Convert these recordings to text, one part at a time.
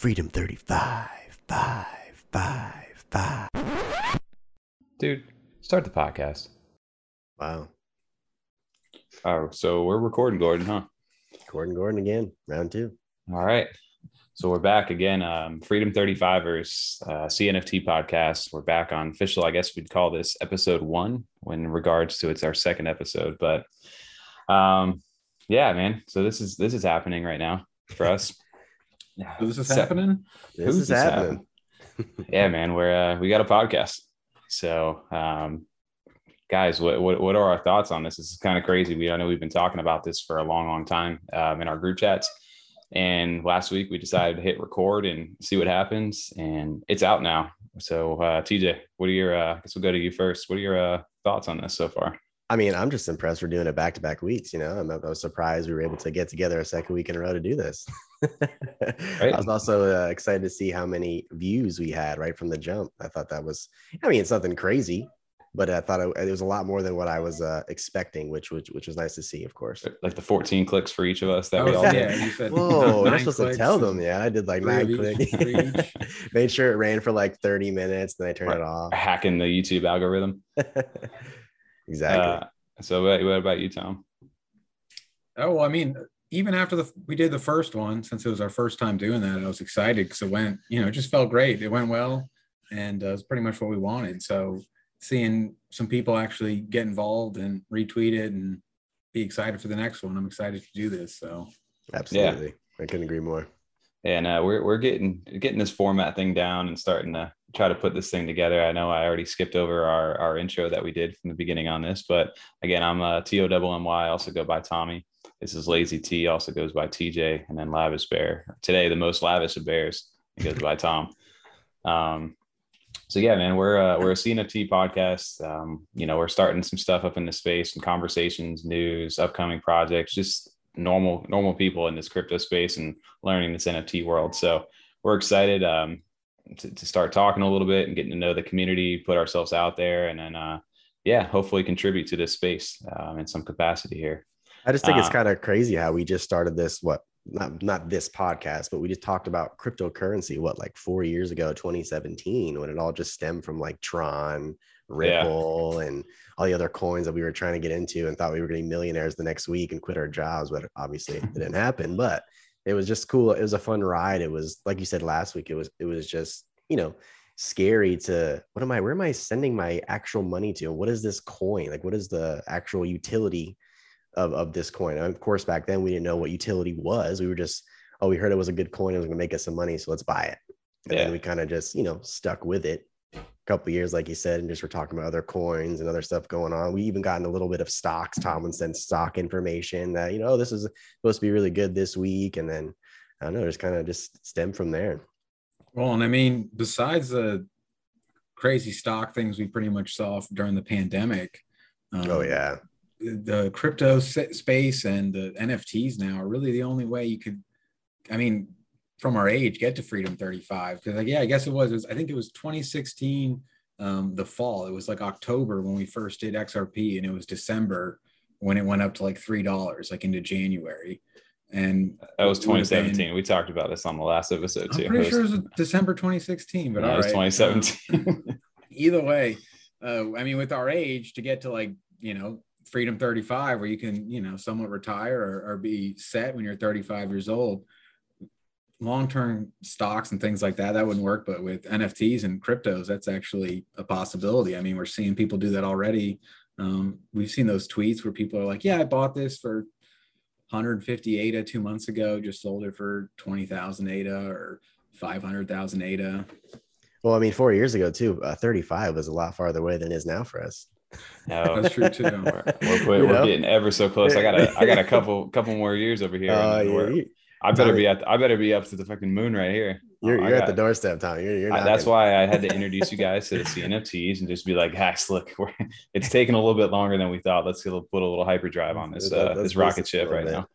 Freedom 35, 5, 5, 5. Dude, start the podcast. Wow. Oh, so we're recording, Gordon, huh? Gordon Gordon again, round two. All right. So we're back again. Um, Freedom 35ers, uh, CNFT podcast. We're back on official, I guess we'd call this episode one when in regards to it's our second episode. But um, yeah, man. So this is this is happening right now for us. So this is So- happening. This Who's is this happening. yeah, man. We're uh, we got a podcast. So um, guys, what, what what are our thoughts on this? This is kind of crazy. We I know we've been talking about this for a long, long time um, in our group chats. And last week we decided to hit record and see what happens, and it's out now. So uh, TJ, what are your? Uh, I guess we'll go to you first. What are your uh, thoughts on this so far? I mean, I'm just impressed we're doing it back to back weeks. You know, I'm, I was surprised we were able to get together a second week in a row to do this. I was also uh, excited to see how many views we had right from the jump. I thought that was, I mean, it's nothing crazy, but I thought it, it was a lot more than what I was uh, expecting, which, which which was nice to see, of course. Like the 14 clicks for each of us that we Oh, all yeah, did. said Whoa, nine I'm supposed to tell them. Yeah, I did like nine clicks. Made sure it ran for like 30 minutes, then I turned it off. Hacking the YouTube algorithm. exactly. Uh, so what, what about you, Tom? Oh, well, I mean, even after the we did the first one, since it was our first time doing that, I was excited because it went, you know, it just felt great. It went well, and uh, it's pretty much what we wanted. So seeing some people actually get involved and retweet it and be excited for the next one, I'm excited to do this. So Absolutely. I couldn't agree more. and uh, we're we're getting getting this format thing down and starting to try to put this thing together. I know I already skipped over our our intro that we did from the beginning on this, but again, I'm uh, T O double M Y. Also go by Tommy. This is Lazy T. Also goes by TJ, and then Lavish Bear. Today, the most lavish of bears. It goes by Tom. Um, so yeah, man, we're uh, we're a CNFT podcast. Um, you know, we're starting some stuff up in the space, and conversations, news, upcoming projects, just normal normal people in this crypto space and learning this NFT world. So we're excited um, to, to start talking a little bit and getting to know the community, put ourselves out there, and then uh, yeah, hopefully contribute to this space um, in some capacity here. I just think it's Uh, kind of crazy how we just started this, what, not, not this podcast, but we just talked about cryptocurrency, what, like four years ago, 2017, when it all just stemmed from like Tron, Ripple, and all the other coins that we were trying to get into and thought we were going to be millionaires the next week and quit our jobs. But obviously it didn't happen. But it was just cool. It was a fun ride. It was, like you said last week, it was, it was just, you know, scary to what am I, where am I sending my actual money to? What is this coin? Like, what is the actual utility? Of, of this coin. And of course, back then we didn't know what utility was. We were just, oh, we heard it was a good coin. It was going to make us some money. So let's buy it. And Yeah. then we kind of just, you know, stuck with it a couple of years, like you said, and just were talking about other coins and other stuff going on. We even got in a little bit of stocks. Tomlinson stock information that, you know, this is supposed to be really good this week. And then I don't know, just kind of just stem from there. Well, and I mean, besides the crazy stock things we pretty much saw during the pandemic. oh, um, yeah. The crypto space and the NFTs now are really the only way you could, I mean, from our age, get to Freedom 35. Because, like, yeah, I guess it was, it was, I think it was 2016, um, the fall. It was like October when we first did XRP, and it was December when it went up to like $3, like into January. And That was it would have been- 2017. We talked about this on the last episode too. I'm pretty It sure was- it was December 2016, but no, all it was 2017. either way, uh, I mean, with our age, to get to like you know freedom 35, where you can you know somewhat retire or, or be set when you're 35 years old. Long-term stocks and things like that that wouldn't work, but with NFTs and cryptos, that's actually a possibility. I mean, we're seeing people do that already. Um, we've seen those tweets where people are like, "Yeah, I bought this for 150 ADA two months ago, just sold it for 20,000 ADA or 500,000 ADA." Well, I mean, four years ago, too, uh, 35 was a lot farther away than it is now for us. No, That's true too. we're, we're, we're know? getting ever so close. I got a I got a couple couple more years over here. Uh, yeah, I better Tommy- be at I better be up to the fucking moon right here. You're, Oh, you're at the doorstep, Tommy. You're, you're I- that's why I had to introduce you guys to the CNFTs and just be like, guys, look, we're, it's taking a little bit longer than we thought. Let's get a- put a little hyperdrive on this uh, this rocket ship right bit. now.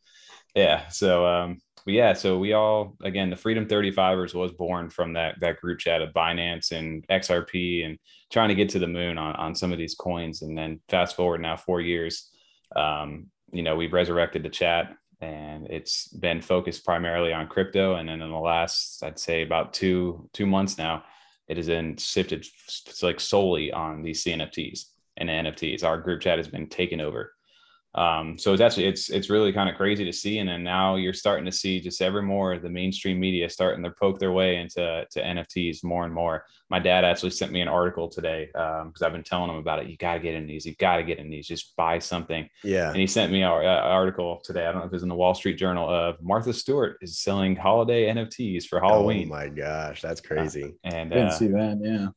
Yeah. So um, but yeah, so we all again the Freedom 35ers was born from that that group chat of Binance and XRP and trying to get to the moon on, on some of these coins. And then fast forward now four years, um, you know, we've resurrected the chat and it's been focused primarily on crypto. And then in the last, I'd say about two two months now, it has been shifted like solely on these CNFTs and NFTs. Our group chat has been taken over um, so it's actually it's it's really kind of crazy to see, and then now you're starting to see just ever more the mainstream media starting to poke their way into to NFTs more and more. My dad actually sent me an article today because um, I've been telling him about it. You got to get in these. You got to get in these. Just buy something. Yeah. And he sent me an article today. I don't know if it's in the Wall Street Journal of Martha Stewart is selling holiday NFTs for Halloween. Oh my gosh, that's crazy. Uh, and I didn't uh, see that. Yeah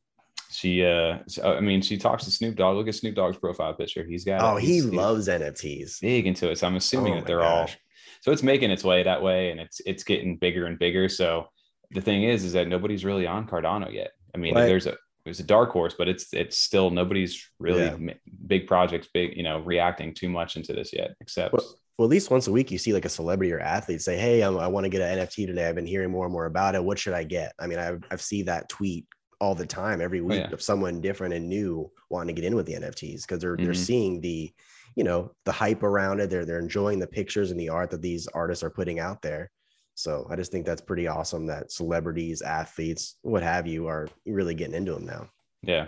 she uh i mean she talks to snoop dogg. Look at snoop dogg's profile picture. He's got oh he loves nfts big into it so i'm assuming oh that they're gosh. all so it's making its way that way and it's it's getting bigger and bigger. So the thing is is that nobody's really on cardano yet. I mean there's a there's a dark horse but it's it's still nobody's really yeah. big projects big you know reacting too much into this yet except well, well, at least once a week you see like a celebrity or athlete say hey I'm, i want to get an nft today. I've been hearing more and more about it. What should i get? I mean i've, I've seen that tweet all the time every oh, week oh, yeah. of someone different and new wanting to get in with the NFTs because they're mm-hmm. they're seeing the you know the hype around it. They're they're enjoying the pictures and the art that these artists are putting out there. So I just think that's pretty awesome that celebrities, athletes, what have you, are really getting into them now. Yeah.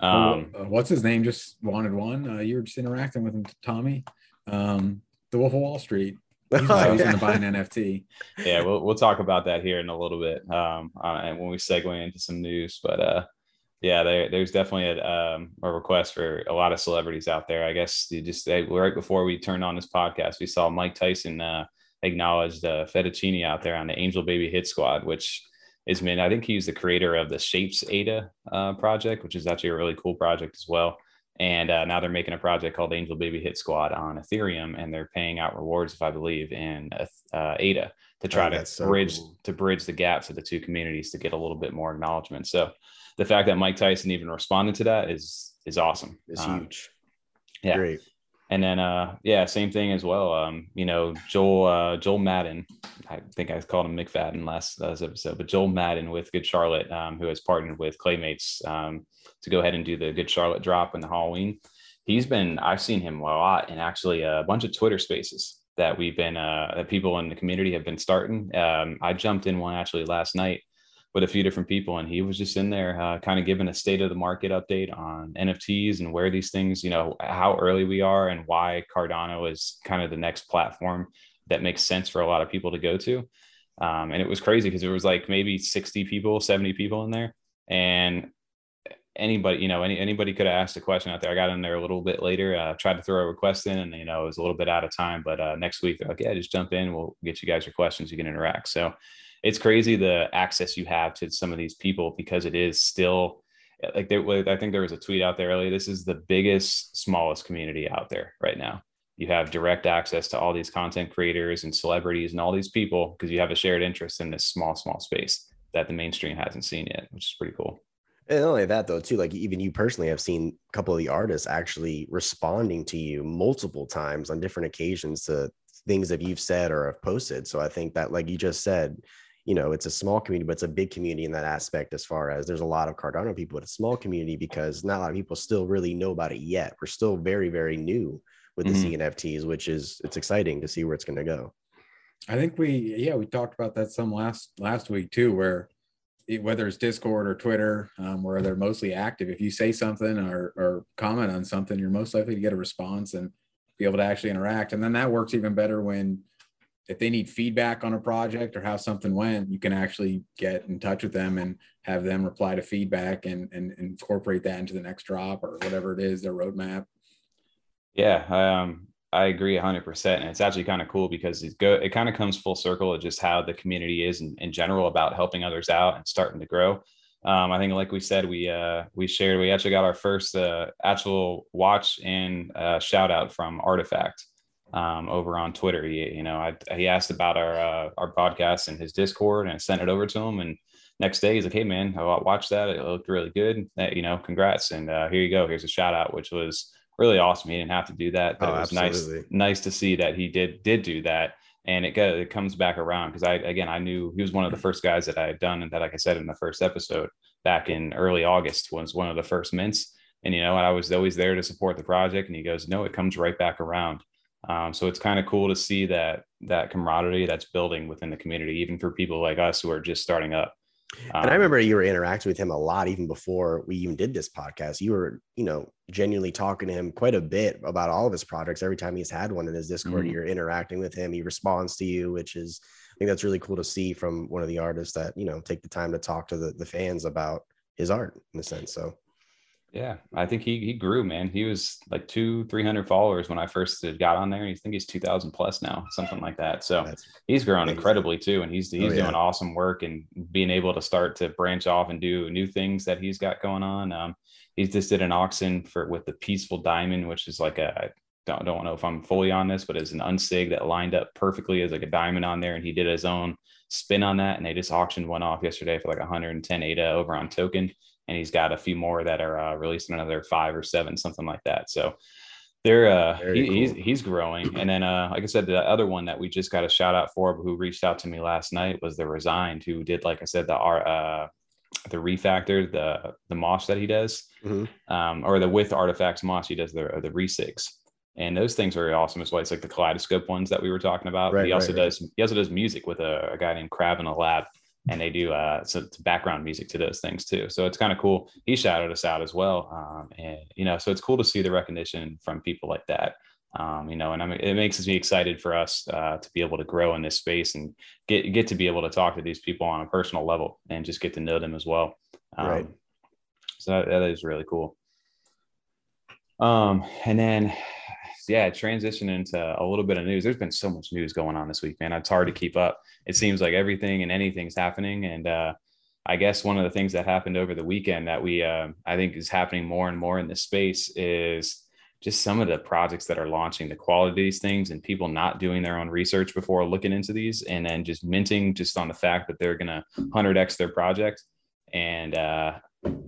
Um, what's his name? Just wanted one. Uh, you were just interacting with him, Tommy. Um, the Wolf of Wall Street. He's oh, yeah. to buy an NFT. Yeah, we'll we'll talk about that here in a little bit, um, uh, and when we segue into some news. But uh, yeah, there, there's definitely a, um, a request for a lot of celebrities out there. I guess you just they, right before we turned on this podcast, we saw Mike Tyson uh, acknowledged uh, Fettuccine out there on the Angel Baby Hit Squad, which is man, I think he's the creator of the Shapes ADA uh, project, which is actually a really cool project as well. And uh, now they're making a project called Angel Baby Hit Squad on Ethereum, and they're paying out rewards, if I believe, in uh, ADA to try oh, to so bridge cool. to bridge the gaps of the two communities to get a little bit more acknowledgement. So the fact that Mike Tyson even responded to that is is awesome. It's um, huge. Yeah. Great. And then, uh, yeah, same thing as well. Um, you know, Joel, uh, Joel Madden, I think I called him McFadden last, last episode, but Joel Madden with Good Charlotte, um, who has partnered with Claymates um, to go ahead and do the Good Charlotte drop in the Halloween. He's been, I've seen him a lot in actually a bunch of Twitter spaces that we've been, uh, that people in the community have been starting. Um, I jumped in one actually last night with a few different people, and he was just in there, uh, kind of giving a state of the market update on NFTs and where these things, you know, how early we are and why Cardano is kind of the next platform that makes sense for a lot of people to go to. Um, and it was crazy because there was like maybe 60 people, 70 people in there, and anybody, you know, any, anybody could have asked a question out there. I got in there a little bit later, uh, tried to throw a request in, and you know, it was a little bit out of time. But uh, next week, they're like, yeah, just jump in. We'll get you guys your questions. You can interact. So it's crazy the access you have to some of these people because it is still like there, I think there was a tweet out there earlier. This is the biggest, smallest community out there right now. You have direct access to all these content creators and celebrities and all these people because you have a shared interest in this small, small space that the mainstream hasn't seen yet, which is pretty cool. And not only that, though, too, like even you personally have seen a couple of the artists actually responding to you multiple times on different occasions to things that you've said or have posted. So I think that, like you just said, you know, it's a small community, but it's a big community in that aspect as far as there's a lot of Cardano people, but a small community because not a lot of people still really know about it yet. We're still very, very new with the mm-hmm. CNFTs, which is it's exciting to see where it's going to go. I think we, yeah, we talked about that some last last week too, where it, whether it's Discord or Twitter, um, where they're mostly active, if you say something or, or comment on something, you're most likely to get a response and be able to actually interact. And then that works even better when if they need feedback on a project or how something went, you can actually get in touch with them and have them reply to feedback and, and incorporate that into the next drop or whatever it is, their roadmap. Yeah, um, I agree 100%. And it's actually kind of cool because it, go, it kind of comes full circle of just how the community is in, in general about helping others out and starting to grow. Um, I think, like we said, we uh, we shared, we actually got our first uh, actual watch and uh, shout out from Artifact um, over on Twitter. He, you know, I, he asked about our uh, our podcast and his Discord, and I sent it over to him. And next day, he's like, "Hey, man, I watched that. It looked really good. You know, congrats. And uh, here you go. Here's a shout out, which was really awesome. He didn't have to do that, but oh, it was absolutely. nice nice to see that he did did do that." And it it comes back around because I again I knew he was one of the first guys that I had done and that like I said in the first episode back in early August was one of the first mints and you know I was always there to support the project and he goes no it comes right back around Um, so it's kind of cool to see that that camaraderie that's building within the community, even for people like us who are just starting up. Um, and I um, remember you were interacting with him a lot even before we even did this podcast. You were, you know, genuinely talking to him quite a bit about all of his projects. Every time he's had one in his Discord, mm-hmm. you're interacting with him. He responds to you, which is, I think that's really cool to see from one of the artists that you know take the time to talk to the the fans about his art in a sense. So yeah, I think he he grew, man. He was like two, three hundred followers when I first got on there. And I think he's two thousand plus now, something like that. So That's he's grown amazing. incredibly too, and he's he's oh, yeah. doing awesome work and being able to start to branch off and do new things that he's got going on. Um, he just did an auction for with the Peaceful Diamond, which is like a I don't don't know if I'm fully on this, but it's an unsig that lined up perfectly as like a diamond on there, and he did his own spin on that, and they just auctioned one off yesterday for like 110 ADA over on Token and he's got a few more that are uh, released in another five or seven, something like that. So they're uh, he, cool. he's he's growing. And then uh, like I said, the other one that we just got a shout out for, who reached out to me last night, was the Resigned, who did like I said the art. Uh, the refactor, the the moss that he does, mm-hmm. um, or the with artifacts moss he does the the resigs, and those things are awesome as well. It's like the kaleidoscope ones that we were talking about. Right, he also right, does right. he also does music with a, a, guy named Crab in a lab, and they do uh, so it's background music to those things too. So it's kind of cool. He shouted us out as well, um, and you know, so it's cool to see the recognition from people like that. Um, you know, and I mean, it makes me excited for us uh, to be able to grow in this space and get get to be able to talk to these people on a personal level and just get to know them as well. Um, right. So that, that is really cool. Um, and then yeah, transition into a little bit of news. There's been so much news going on this week, man. It's hard to keep up. It seems like everything and anything's happening. And uh, I guess one of the things that happened over the weekend that we, uh, I think, is happening more and more in this space is just some of the projects that are launching, the quality of these things, and people not doing their own research before looking into these, and then just minting just on the fact that they're to 100x their project, and uh,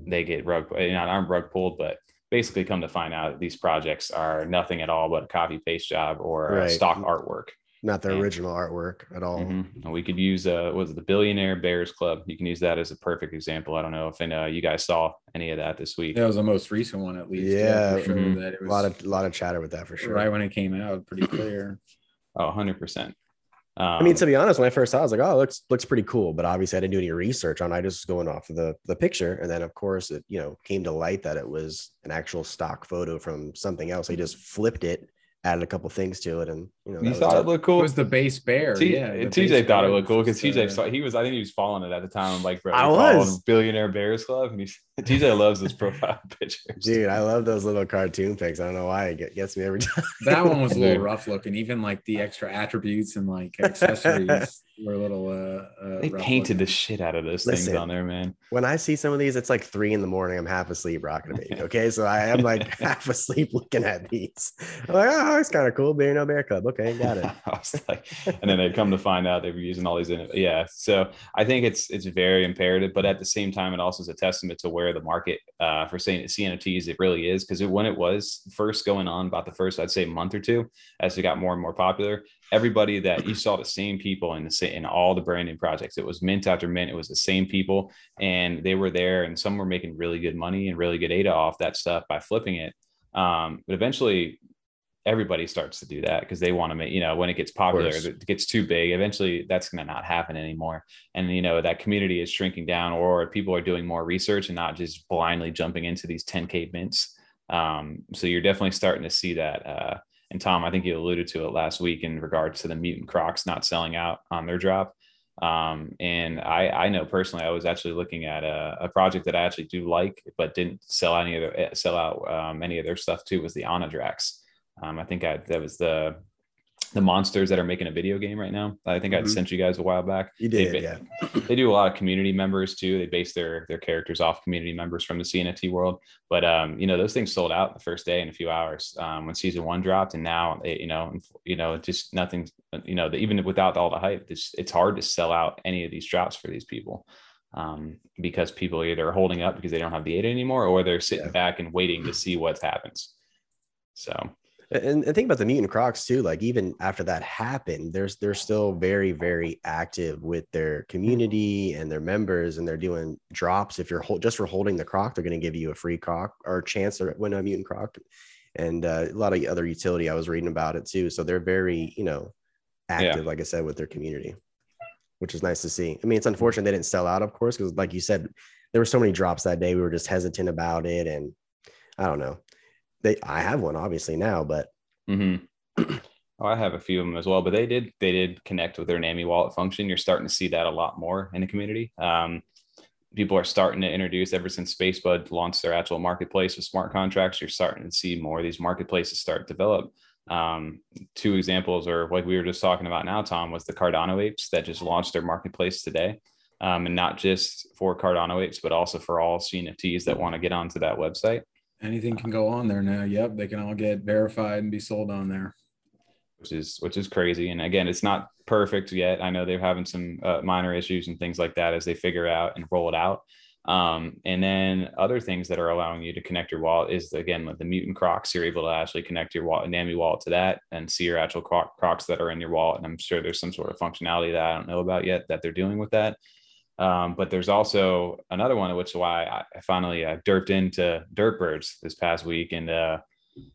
they get rug, not rug pulled, but basically come to find out that these projects are nothing at all but a copy paste job or right. stock artwork. Not the and, original artwork at all. Mm-hmm. we could use uh was the billionaire bears club. You can use that as a perfect example. I don't know if any, uh, you guys saw any of that this week. That was the most recent one at least. Yeah, sure. Mm-hmm. that it was a lot of a lot of chatter with that for sure. Right when it came out pretty clear. Oh 100 percent um, I mean, to be honest, when I first saw, it, I was like, "Oh, it looks looks pretty cool," but obviously, I didn't do any research on. it. I just was going off of the the picture, and then of course, it you know came to light that it was an actual stock photo from something else. He just flipped it added a couple things to it, and you know, you thought it looked cool. It was the base bear. T- yeah, TJ thought it looked cool because TJ saw he was. I think he was following it at the time. like, bro, I was billionaire Bears Club, and he's TJ loves those profile pictures. Dude, I love those little cartoon pics. I don't know why it gets me every time. that one was a little rough looking. Even like the extra attributes and like accessories were a little. uh, uh They painted looking. the shit out of those Listen, things on there, man. When I see some of these, it's like three in the morning. I'm half asleep rocking a baby. Okay, so I am like half asleep looking at these. I'm like, oh, it's kind of cool. Being a bear club. Okay, got it. I was like, and then they come to find out they were using all these. Yeah, so I think it's it's very imperative, but at the same time, it also is a testament to where the market uh, for saying CNFTs it really is because when it was first going on about the first I'd say month or two as it got more and more popular, everybody that you saw the same people in the in all the branding projects. It was mint after mint. It was the same people, and they were there, and some were making really good money and really good ADA off that stuff by flipping it. Um, but eventually, everybody starts to do that because they want to make you know when it gets popular it gets too big eventually that's going to not happen anymore and you know that community is shrinking down or people are doing more research and not just blindly jumping into these 10k mints um, so you're definitely starting to see that uh, and tom i think you alluded to it last week in regards to the mutant crocs not selling out on their drop um, and I, I know personally, I was actually looking at a, a, project that I actually do like, but didn't sell any of their, sell out um, any of their stuff too. Was the Anadrax. Um, I think I, that was the the monsters that are making a video game right now. I think mm-hmm. I sent you guys a while back. You did, they, yeah. They do a lot of community members too. They base their their characters off community members from the CNFT world. But um, you know, those things sold out the first day in a few hours um, when season one dropped, and now it, you know, you know, just nothing. You know, the, even without all the hype, it's it's hard to sell out any of these drops for these people. Um, because people either are holding up because they don't have the ADA anymore, or they're sitting yeah. back and waiting to see what happens. So and, and think about the mutant crocs too like even after that happened there's they're still very very active with their community and their members and they're doing drops if you're just for holding the croc they're going to give you a free croc or a chance to win a mutant croc and uh, a lot of other utility. I was reading about it too. So they're very, you know, active, yeah. like I said, with their community, which is nice to see. I mean, it's unfortunate they didn't sell out, of course, because like you said, there were so many drops that day. We were just hesitant about it, and I don't know. They, I have one obviously now, but. Mm-hmm. Oh, I have a few of them as well, but they did they did connect with their NAMI wallet function. You're starting to see that a lot more in the community. Um, people are starting to introduce ever since Spacebud launched their actual marketplace with smart contracts. You're starting to see more of these marketplaces start to develop. Um, two examples are like we were just talking about now, Tom, was the Cardano apes that just launched their marketplace today. Um, and not just for Cardano apes, but also for all CNFTs that want to get onto that website. Anything can go on there now. Yep, they can all get verified and be sold on there which is which is crazy. And again, it's not perfect yet. I know they're having some uh, minor issues and things like that as they figure out and roll it out. Um, and then other things that are allowing you to connect your wallet is again with the mutant crocs. You're able to actually connect your wallet, NAMI wallet to that and see your actual crocs that are in your wallet. And I'm sure there's some sort of functionality that I don't know about yet that they're doing with that. Um, but there's also another one, which is why I, finally I derped into DerpBirds this past week and uh,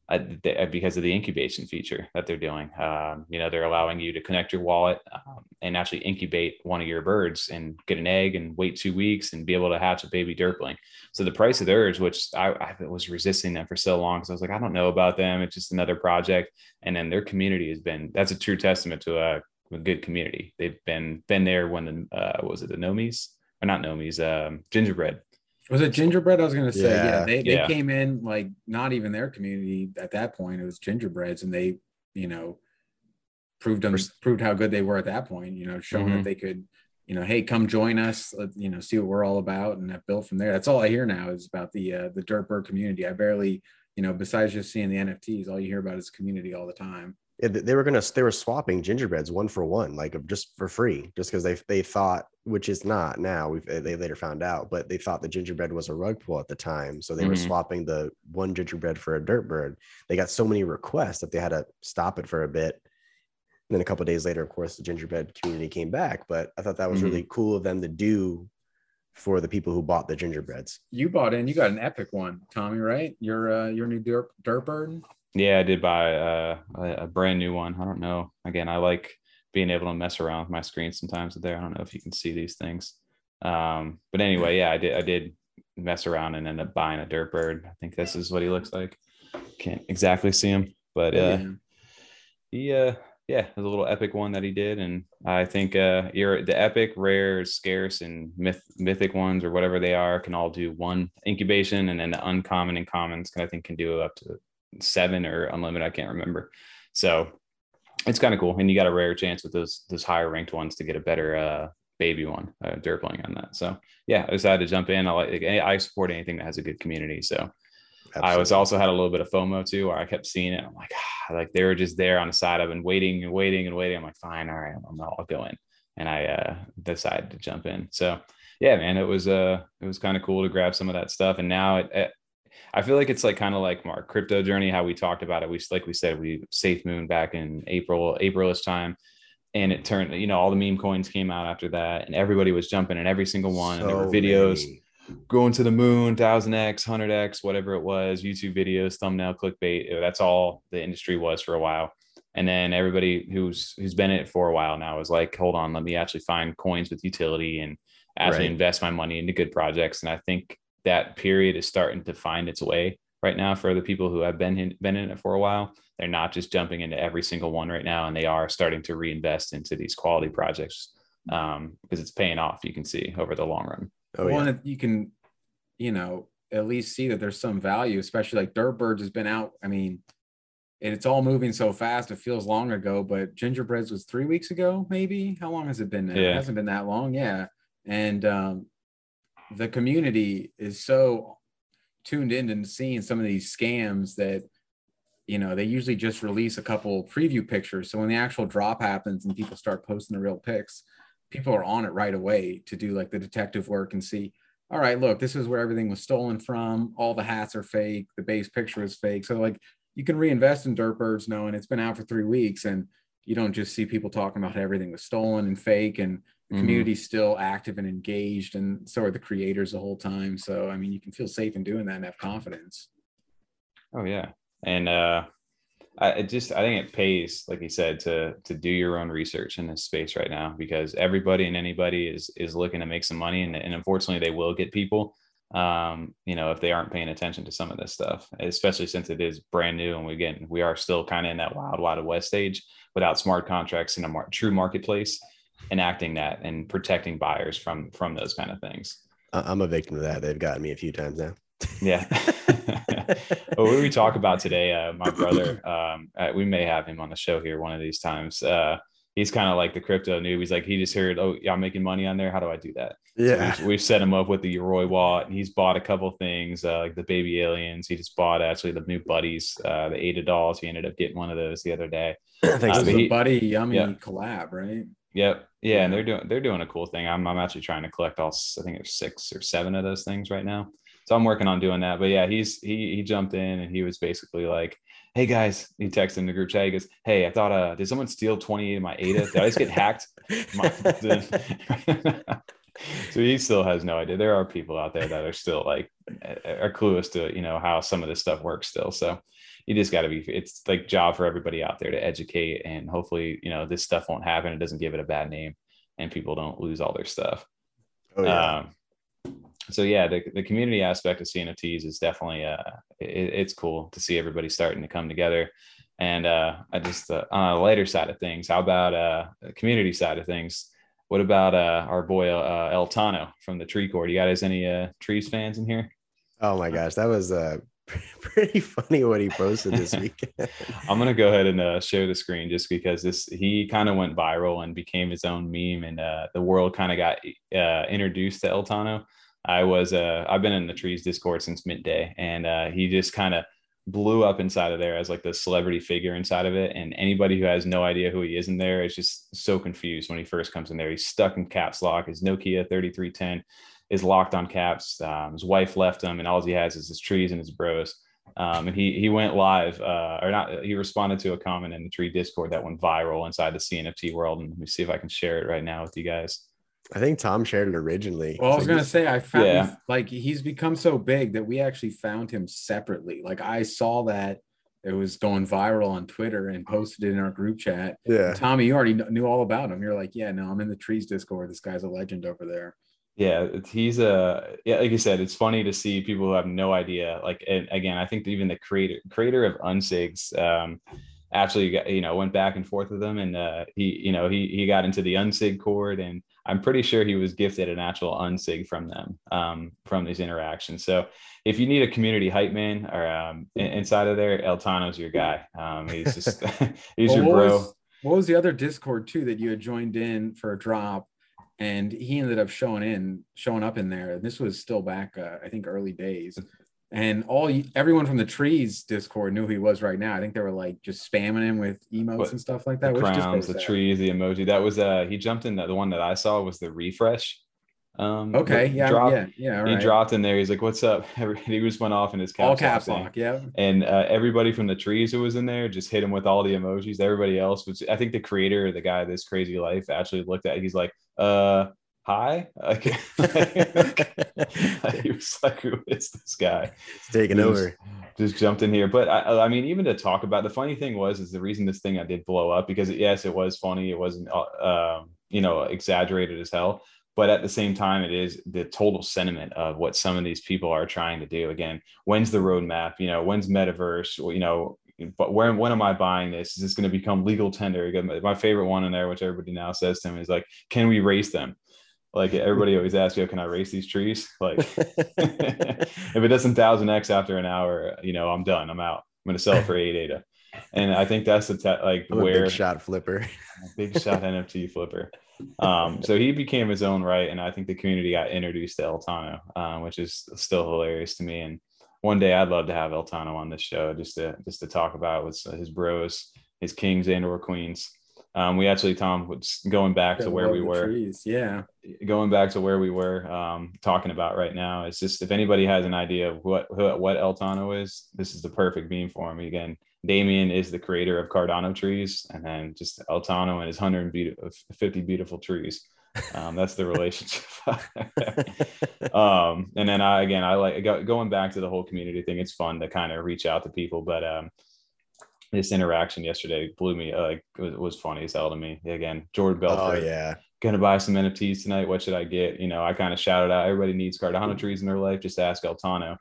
uh, because of the incubation feature that they're doing. Um, you know, they're allowing you to connect your wallet um, and actually incubate one of your birds and get an egg and wait two weeks and be able to hatch a baby derpling. So the price of theirs, which I, I was resisting them for so long because I was like, I don't know about them. It's just another project. And then their community has been that's a true testament to a, a good community. They've been been there when the uh, was it the Nomies or not Nomies, um, gingerbread was it gingerbread? I was gonna say, yeah, yeah they, they yeah. came in like not even their community at that point. It was gingerbreads, and they, you know, proved them proved how good they were at that point. You know, showing mm-hmm. that they could, you know, hey, come join us. Let, you know, see what we're all about, and have built from there. That's all I hear now is about the uh, the DerpBird community. I barely, you know, besides just seeing the NFTs, all you hear about is community all the time they were gonna they were swapping gingerbreads one for one like just for free just because they they thought which is not now we they later found out but they thought the gingerbread was a rug pull at the time so they mm-hmm. were swapping the one gingerbread for a derp bird. They got so many requests that they had to stop it for a bit. And then a couple days later of course the gingerbread community came back but i thought that was mm-hmm. really cool of them to do for the people who bought the gingerbreads. You bought in you got an epic one tommy right? Your uh your new derp, derp bird yeah, I did buy uh, a, a brand new one. I don't know. Again, I like being able to mess around with my screen sometimes there. I don't know if you can see these things. Um, but anyway, yeah, I did I did mess around and end up buying a derp bird. I think this is what he looks like. Can't exactly see him, but uh yeah. he uh yeah, it was a little epic one that he did. And I think uh you're the epic, rare, scarce, and myth mythic ones or whatever they are can all do one incubation and then the uncommon and commons can I think can do up to seven or unlimited. I can't remember. So it's kind of cool. And you got a rare chance with those those higher ranked ones to get a better uh, baby one, uh, on that. So yeah, I decided to jump in. I like I support anything that has a good community. So Absolutely. I was also had a little bit of FOMO too, where I kept seeing it. I'm like, ah, like they were just there on the side. I've been waiting and waiting and waiting. I'm like, fine, all right, I'm, I'll go in. And I uh, decided to jump in. So yeah, man, it was uh, it was kind of cool to grab some of that stuff. And now it, it I feel like it's like kind of like our crypto journey, how we talked about it. We like we said, we safe moon back in April, Aprilish time. And it turned, you know, all the meme coins came out after that, and everybody was jumping in every single one. So and there were videos many. going to the moon, thousand X, hundred X, whatever it was, YouTube videos, thumbnail, clickbait. That's all the industry was for a while. And then everybody who's who's been in it for a while now is like, hold on, let me actually find coins with utility and actually right. invest my money into good projects. And I think that period is starting to find its way right now for the people who have been in, been in it for a while. They're not just jumping into every single one right now, and they are starting to reinvest into these quality projects um, because it's paying off. You can see over the long run. Oh, One, yeah. you can, you know, at least see that there's some value, especially like DerpBirds has been out. I mean, it's all moving so fast. It feels long ago, but Gingerbreads was three weeks ago, maybe. How long has it been? Now? Yeah. It hasn't been that long. Yeah. And um, the community is so tuned in and seeing some of these scams that you know they usually just release a couple preview pictures. So when the actual drop happens and people start posting the real pics people are on it right away to do like the detective work and see all right look this is where everything was stolen from. All the hats are fake. The base picture is fake. So like you can reinvest in DerpBirds knowing it's been out for three weeks and you don't just see people talking about how everything was stolen and fake and the mm-hmm. community's still active and engaged and so are the creators the whole time so i mean you can feel safe in doing that and have confidence oh yeah and uh, I it just I think it pays, like you said, to to do your own research in this space right now because everybody and anybody is is looking to make some money, and, and unfortunately they will get people. Um, you know, if they aren't paying attention to some of this stuff, especially since it is brand new, and we again we are still kind of in that wild, wild west stage without smart contracts in a mar- true marketplace, enacting that and protecting buyers from from those kind of things. I'm a victim of that. They've gotten me a few times now. Yeah. well, what we talk about today, uh, my brother, um, uh, we may have him on the show here one of these times. Uh, he's kind of like the crypto noob. He's like, he just heard, oh, y'all making money on there. How do I do that? Yeah. So we've, we've, set him up with the Yoroi wallet. And he's bought a couple things, uh, like the baby aliens. He just bought actually the new buddies, uh, the Ada dolls. He ended up getting one of those the other day. Thanks uh, the buddy yummy yeah. collab, right? Yep. Yeah, yeah, and they're doing they're doing a cool thing. I'm I'm actually trying to collect all I think there's six or seven of those things right now so I'm working on doing that. But yeah, he's he he jumped in and he was basically like, "Hey guys," he texted in the group chat. He goes, "Hey, I thought, uh, did someone steal 28 of my ADA? Did I just get hacked?" so he still has no idea. There are people out there that are still like are clueless to you know how some of this stuff works still. So you just got to be. It's like job for everybody out there to educate, and hopefully you know this stuff won't happen. It doesn't give it a bad name, and people don't lose all their stuff. Oh, yeah. Um, so yeah, the, the community aspect of CNFTs is definitely uh, it, it's cool to see everybody starting to come together. And uh, I just uh, on a lighter side of things, how about uh, the community side of things? What about uh, our boy uh, El Tano from the Tree Court? You guys any uh, trees fans in here? Oh my gosh, that was uh, pretty funny what he posted this week. I'm gonna go ahead and uh, share the screen just because this he kind of went viral and became his own meme, and uh, the world kind of got uh, introduced to El Tano. I was uh I've been in the trees Discord since midday, and uh, he just kind of blew up inside of there as like the celebrity figure inside of it. And anybody who has no idea who he is in there is just so confused when he first comes in there. He's stuck in caps lock. His Nokia 3310 is locked on caps. Um, his wife left him, and all he has is his trees and his bros. Um, and he he went live, uh, or not? He responded to a comment in the tree Discord that went viral inside the CNFT world. And let me see if I can share it right now with you guys. I think Tom shared it originally. Well, I was gonna say I found yeah. like he's become so big that we actually found him separately. Like I saw that it was going viral on Twitter and posted it in our group chat. Yeah, and Tommy, you already knew all about him. You're like, yeah, no, I'm in the trees Discord. This guy's a legend over there. Yeah, he's a yeah. Like you said, it's funny to see people who have no idea. Like, and again, I think even the creator creator of Unsigs, um, actually, got, you know, went back and forth with him, and uh, he, you know, he he got into the Unsig Court and I'm pretty sure he was gifted an actual unsig from them um, from these interactions. So if you need a community hype man or um, inside of there, El Tano's your guy. Um, he's just he's well, your bro. Was, what was the other Discord too that you had joined in for a drop? And he ended up showing in, showing up in there. And this was still back, uh, I think, early days. And all everyone from the trees discord knew who he was right now. I think they were like just spamming him with emotes but and stuff like that the crowns the trees the emoji. That was uh he jumped in the, the one that i saw was the refresh um okay yeah drop, yeah yeah right. he dropped in there. He's like what's up? He just went off in his caps all caps lock yeah. And uh, everybody from the trees who was in there just hit him with all the emojis. Everybody else which i think the creator the guy this crazy life actually looked at he's like uh hi. Okay. he was like, who is this guy? It's taking just, over. Just jumped in here. But I, I mean, even to talk about the funny thing was, is the reason this thing I did blow up because yes, it was funny. It wasn't, uh, um, you know, exaggerated as hell. But at the same time, it is the total sentiment of what some of these people are trying to do. Again, when's the roadmap? You know, when's metaverse? You know, but where when am I buying this? Is this going to become legal tender? My favorite one in there, which everybody now says to him, is like, "Can we race them?" Like everybody always asks, "Yo, can I race these trees?" Like, if it doesn't thousand x after an hour, you know, I'm done. I'm out. I'm going to sell for eight data. And I think that's the te- like I'm where big shot flipper, big shot NFT flipper. Um, so he became his own right, and I think the community got introduced to El Tano, um, which is still hilarious to me. And one day I'd love to have El Tano on this show just to just to talk about with his bros, his kings and or queens. Um, we actually, Tom, was going back to where we were. Trees. Yeah. Going back to where we were um, talking about right now. It's just if anybody has an idea of what what El Tano is, this is the perfect beam for him. Again, Damien is the creator of Cardano trees, and then just El Tano and his 150 beautiful trees. Um, that's the relationship. um, and then I again I like go, going back to the whole community thing. It's fun to kind of reach out to people, but um, this interaction yesterday blew me uh, like it was, was funny as hell to me. Again, Jordan Belfort. Oh yeah. Gonna buy some NFTs tonight. What should I get? You know, I kind of shouted out, everybody needs Cardano trees in their life. Just ask Eltano.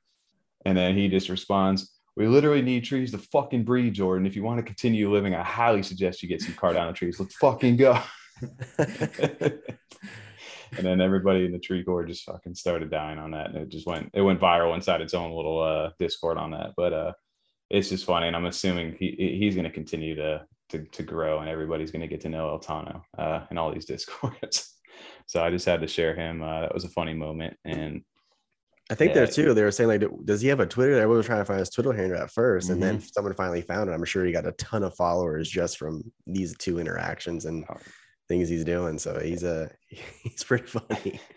And then he just responds, We literally need trees to fucking breed, Jordan. If you want to continue living, I highly suggest you get some Cardano trees. Let's fucking go. and then everybody in the tree core just fucking started dying on that. And it just went, it went viral inside its own little uh Discord on that. But uh it's just funny, and I'm assuming he he's going to continue to to to grow, and everybody's going to get to know Eltano uh, in all these discords. so I just had to share him. Uh, that was a funny moment, and I think yeah. there too. They were saying like, does he have a Twitter? Everyone was trying to find his Twitter handle at 1st mm-hmm. and then mm-hmm. someone finally found it. I'm sure he got a ton of followers just from these two interactions and oh. Things he's doing. So he's a he's pretty funny.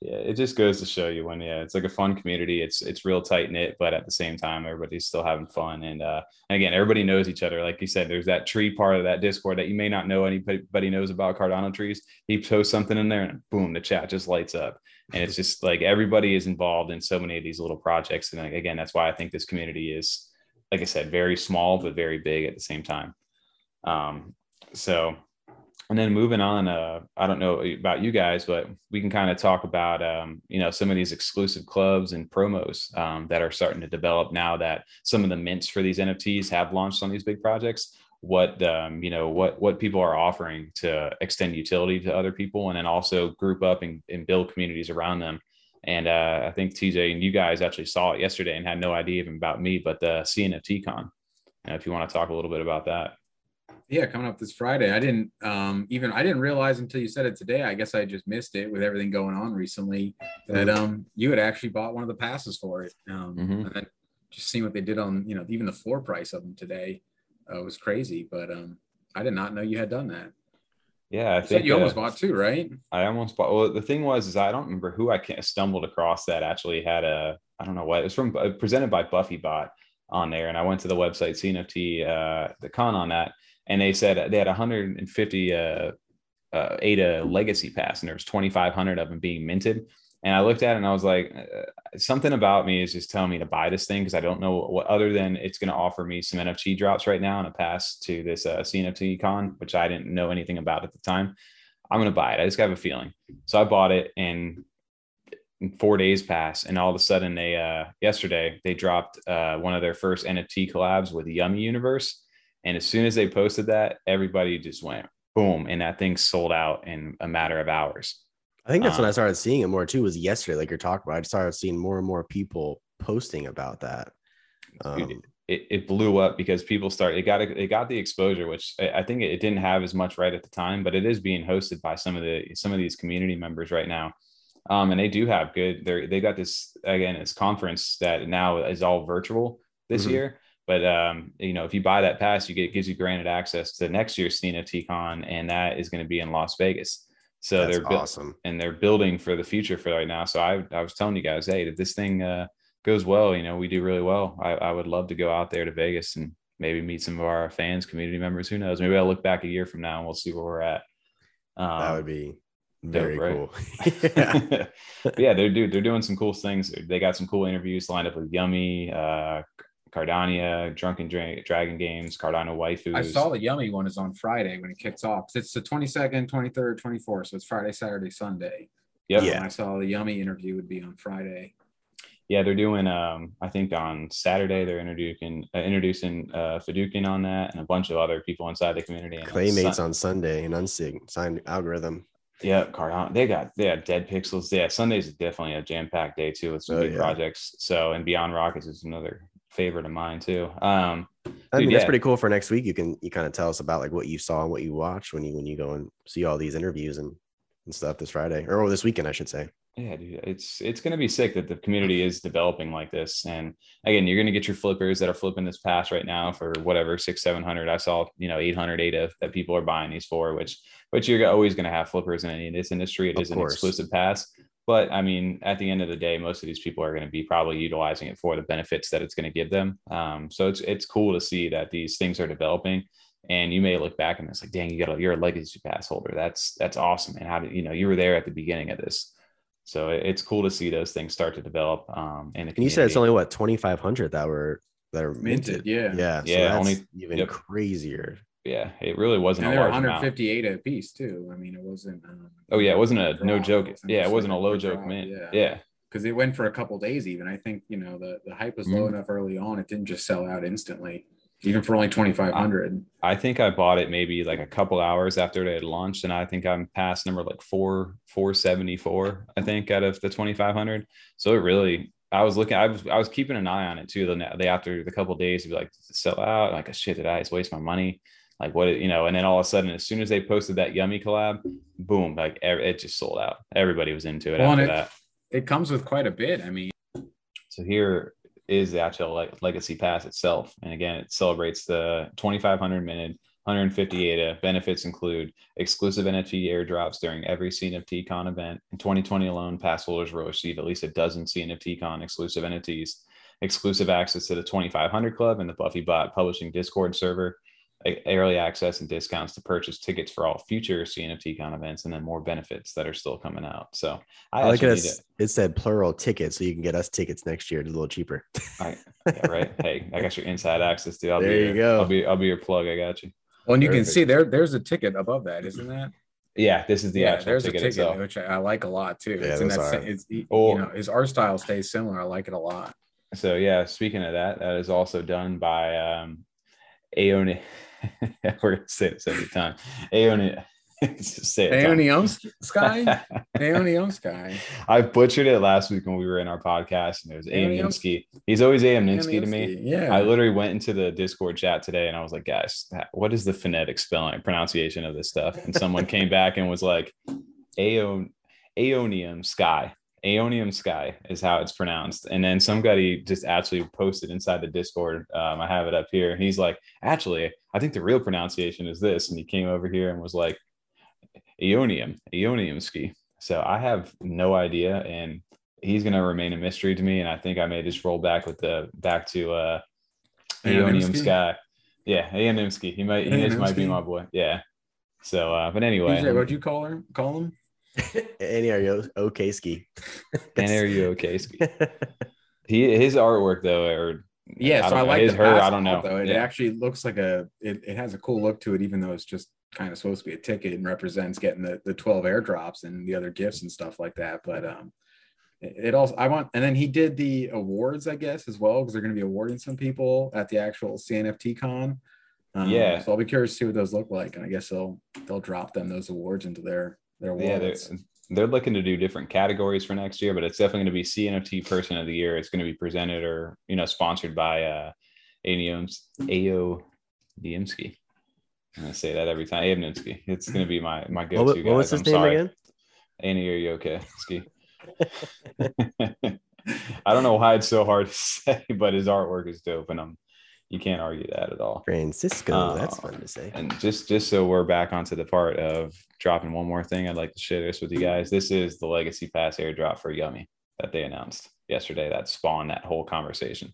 Yeah it just goes to show you when yeah it's like a fun community. It's it's real tight knit but at the same time everybody's still having fun. And uh again everybody knows each other. Like you said there's that tree part of that discord that you may not know anybody knows about cardano trees. He posts something in there and boom the chat just lights up. And it's just like everybody is involved in so many of these little projects. And like, again that's why i think this community is like i said very small but very big at the same time. Um so and then moving on uh, i don't know about you guys but we can kind of talk about um, you know some of these exclusive clubs and promos um, that are starting to develop now that some of the mints for these nfts have launched on these big projects. What um, you know what what people are offering to extend utility to other people and then also group up and, and build communities around them. And uh, i think tj and you guys actually saw it yesterday and had no idea even about me but the cnft con. If you want to talk a little bit about that yeah, coming up this Friday. I didn't um, even I didn't realize until you said it today. I guess I just missed it with everything going on recently that mm-hmm. um, you had actually bought one of the passes for it. Um, mm-hmm. And then just seeing what they did on you know even the floor price of them today uh, was crazy. But um, I did not know you had done that. Yeah, I you think you uh, almost bought two, right? I almost bought. Well, the thing was, is I don't remember who I stumbled across that actually had a. I don't know what it was from. Uh, presented by Buffy Bot on there, and I went to the website CNFT, uh, the con on that, and they said they had 150 uh, uh, ADA legacy pass, and there was 2,500 of them being minted. And I looked at it and I was like, uh, something about me is just telling me to buy this thing because I don't know what other than it's going to offer me some NFT drops right now and a pass to this uh, CNFT con, which I didn't know anything about at the time. I'm going to buy it. I just have a feeling. So I bought it and four days pass and all of a sudden they uh yesterday they dropped uh one of their first nft collabs with yummy universe and as soon as they posted that, everybody just went boom, and that thing sold out in a matter of hours. I think that's um, when I started seeing it more too. Was yesterday, like you're talking about. I started seeing more and more people posting about that. Um, it, it blew up because people started. It got it got the exposure, which I think it didn't have as much right at the time, but it is being hosted by some of the some of these community members right now. Um, and they do have good. They they got this again. This conference that now is all virtual this mm-hmm. year, but um, you know, if you buy that pass, you get gives you granted access to next year's CNFT Con, and that is going to be in Las Vegas. So That's they're bu- awesome, and they're building for the future for right now. So I, I was telling you guys, hey, if this thing uh, goes well, you know, we do really well. I, I would love to go out there to Vegas and maybe meet some of our fans, community members. Who knows? Maybe I'll look back a year from now and we'll see where we're at. Um, that would be very dope, cool. yeah. yeah, they're dude, they're doing some cool things. They got some cool interviews lined up with Yummy, uh, Cardania, Drunken Dra- Dragon Games, Cardano Waifus. I saw the Yummy one is on Friday when it kicks off. It's the 22nd, 23rd, 24th. So it's Friday, Saturday, Sunday. Yep. Yeah. I saw the Yummy interview would be on Friday. Yeah, they're doing. Um, I think on Saturday they're introducing uh, introducing uh, Fidukin on that, and a bunch of other people inside the community. And Claymates on Sunday and Unsig signed algorithm. Yeah, Cardano. They got they had dead pixels. Yeah, Sundays is definitely a jam packed day too with some oh, big yeah. projects. So and Beyond Rockets is another favorite of mine too. Um, I mean, yeah. that's pretty cool for next week. You can you kind of tell us about like what you saw and what you watched when you when you go and see all these interviews and and stuff this Friday or this weekend, I should say. Yeah, dude, it's it's gonna be sick that the community is developing like this. And again, you're gonna get your flippers that are flipping this pass right now for whatever six, seven hundred. I saw you know eight hundred ADA that people are buying these for, which which you're always gonna have flippers in any in this industry. It of is course. an exclusive pass. But I mean, at the end of the day, most of these people are going to be probably utilizing it for the benefits that it's going to give them. Um, so it's it's cool to see that these things are developing. and you may look back and it's like, dang, you got a, you're a legacy pass holder. That's that's awesome. And how did you know you were there at the beginning of this? So it's cool to see those things start to develop. Um, and you said it's only what 2,500 that were that are minted. minted. Yeah, Yeah. So Yeah, that's only- even yep. crazier. Yeah, it really wasn't and a they were large amount. 158 a piece too. I mean, it wasn't. Um, Oh yeah, it wasn't a no joke. wasn't Yeah, it wasn't a low joke, man. Yeah, Yeah, because it went for a couple days. Even I think you know the the hype was low Mhm. enough early on. It didn't just sell out instantly, even for only 2,500. I think I bought it maybe like a couple hours after it had launched, and I think I'm past number like four four seventy four. I think out of the twenty five hundred. So it really, I was looking, I was I was keeping an eye on it too. The the after the couple days, to be like sell out, like shit, did I just waste my money? Like what you know? And then all of a sudden, as soon as they posted that yummy collab, boom, like it just sold out. Everybody was into it Well, after it- that. It comes with quite a bit. I mean, So here is the actual like legacy pass itself. And again, it celebrates the 2500 minute 150 ADA. Uh, benefits include exclusive NFT airdrops during every CNFT con event. In 2020 alone, pass holders will receive at least a dozen CNFT con exclusive NFTs, exclusive access to the 2500 club and the Buffy Bot publishing Discord server, early access and discounts to purchase tickets for all future CNFT con events, and then more benefits that are still coming out. So I, I like it. as- It said plural tickets, so you can get us tickets next year. It's a little cheaper. I, yeah, right. Hey, I got your inside access to. I'll There be you your, go. I'll be I'll be your plug. I got you. well, and you can see there there's a ticket above that, isn't that? Yeah, this is the actual there's ticket, a ticket itself. which I, I like a lot too. Yeah, it's in those that. are. It's, you Or- know, his art style stays similar. I like it a lot. So yeah, speaking of that, that is also done by um Aeon. We're gonna say this every time. Aeon. say it. Tom. Aeonium Sky, Aeonium Sky. I butchered it last week when we were in our podcast, and it was Aeoniumski. He's always Aeoniumski to me. Yeah, I literally went into the Discord chat today and I was like, guys, what is the phonetic spelling pronunciation of this stuff? And someone came back and was like, Aeon, Aeonium Sky. Aeonium Sky is how it's pronounced. And then somebody just actually posted inside the Discord. Um, I have it up here. He's like, actually, I think the real pronunciation is this. And he came over here and was like, Aeonium, Aeonium Ski. So I have no idea. And he's going to remain a mystery to me. And I think I may just roll back with the back to uh, Aeonium Sky. Yeah, Aeoniumski. He might, he might be my boy. Yeah. So, uh, but anyway, that? What'd you call him? Call him? Any are you okay ski? and there you okay, Ski. He his artwork though, or Yeah, I so I, know, like his, the her. I don't know. Though. It Yeah. actually looks like a. It, it has a cool look to it, even though it's just kind of supposed to be a ticket and represents getting the the twelve airdrops and the other gifts and stuff like that. But um, it, it also I want, and then he did the awards, I guess, as well, because they're going to be awarding some people at the actual CNFT con. Um, Yeah. So I'll be curious to see what those look like, and I guess they'll they'll drop them those awards into their their yeah, they're, they're looking to do different categories for next year, but it's definitely going to be CNFT Person of the Year. It's going to be presented or you know sponsored by uh, Aeoniums Ao Diemski. I'm gonna say that every time. Aeoniumski. It's going to be my my go-to. What, wa- what was guys. his I'm name sorry. again? Annie okay? Ski. I don't know why it's so hard to say, but his artwork is dope, and I'm you can't argue that at all. Francisco. that's Oh. fun to say. And just just so we're back onto the part of dropping one more thing, I'd like to share this with you guys. This is the Legacy Pass airdrop for Yummy that they announced yesterday. That spawned that whole conversation.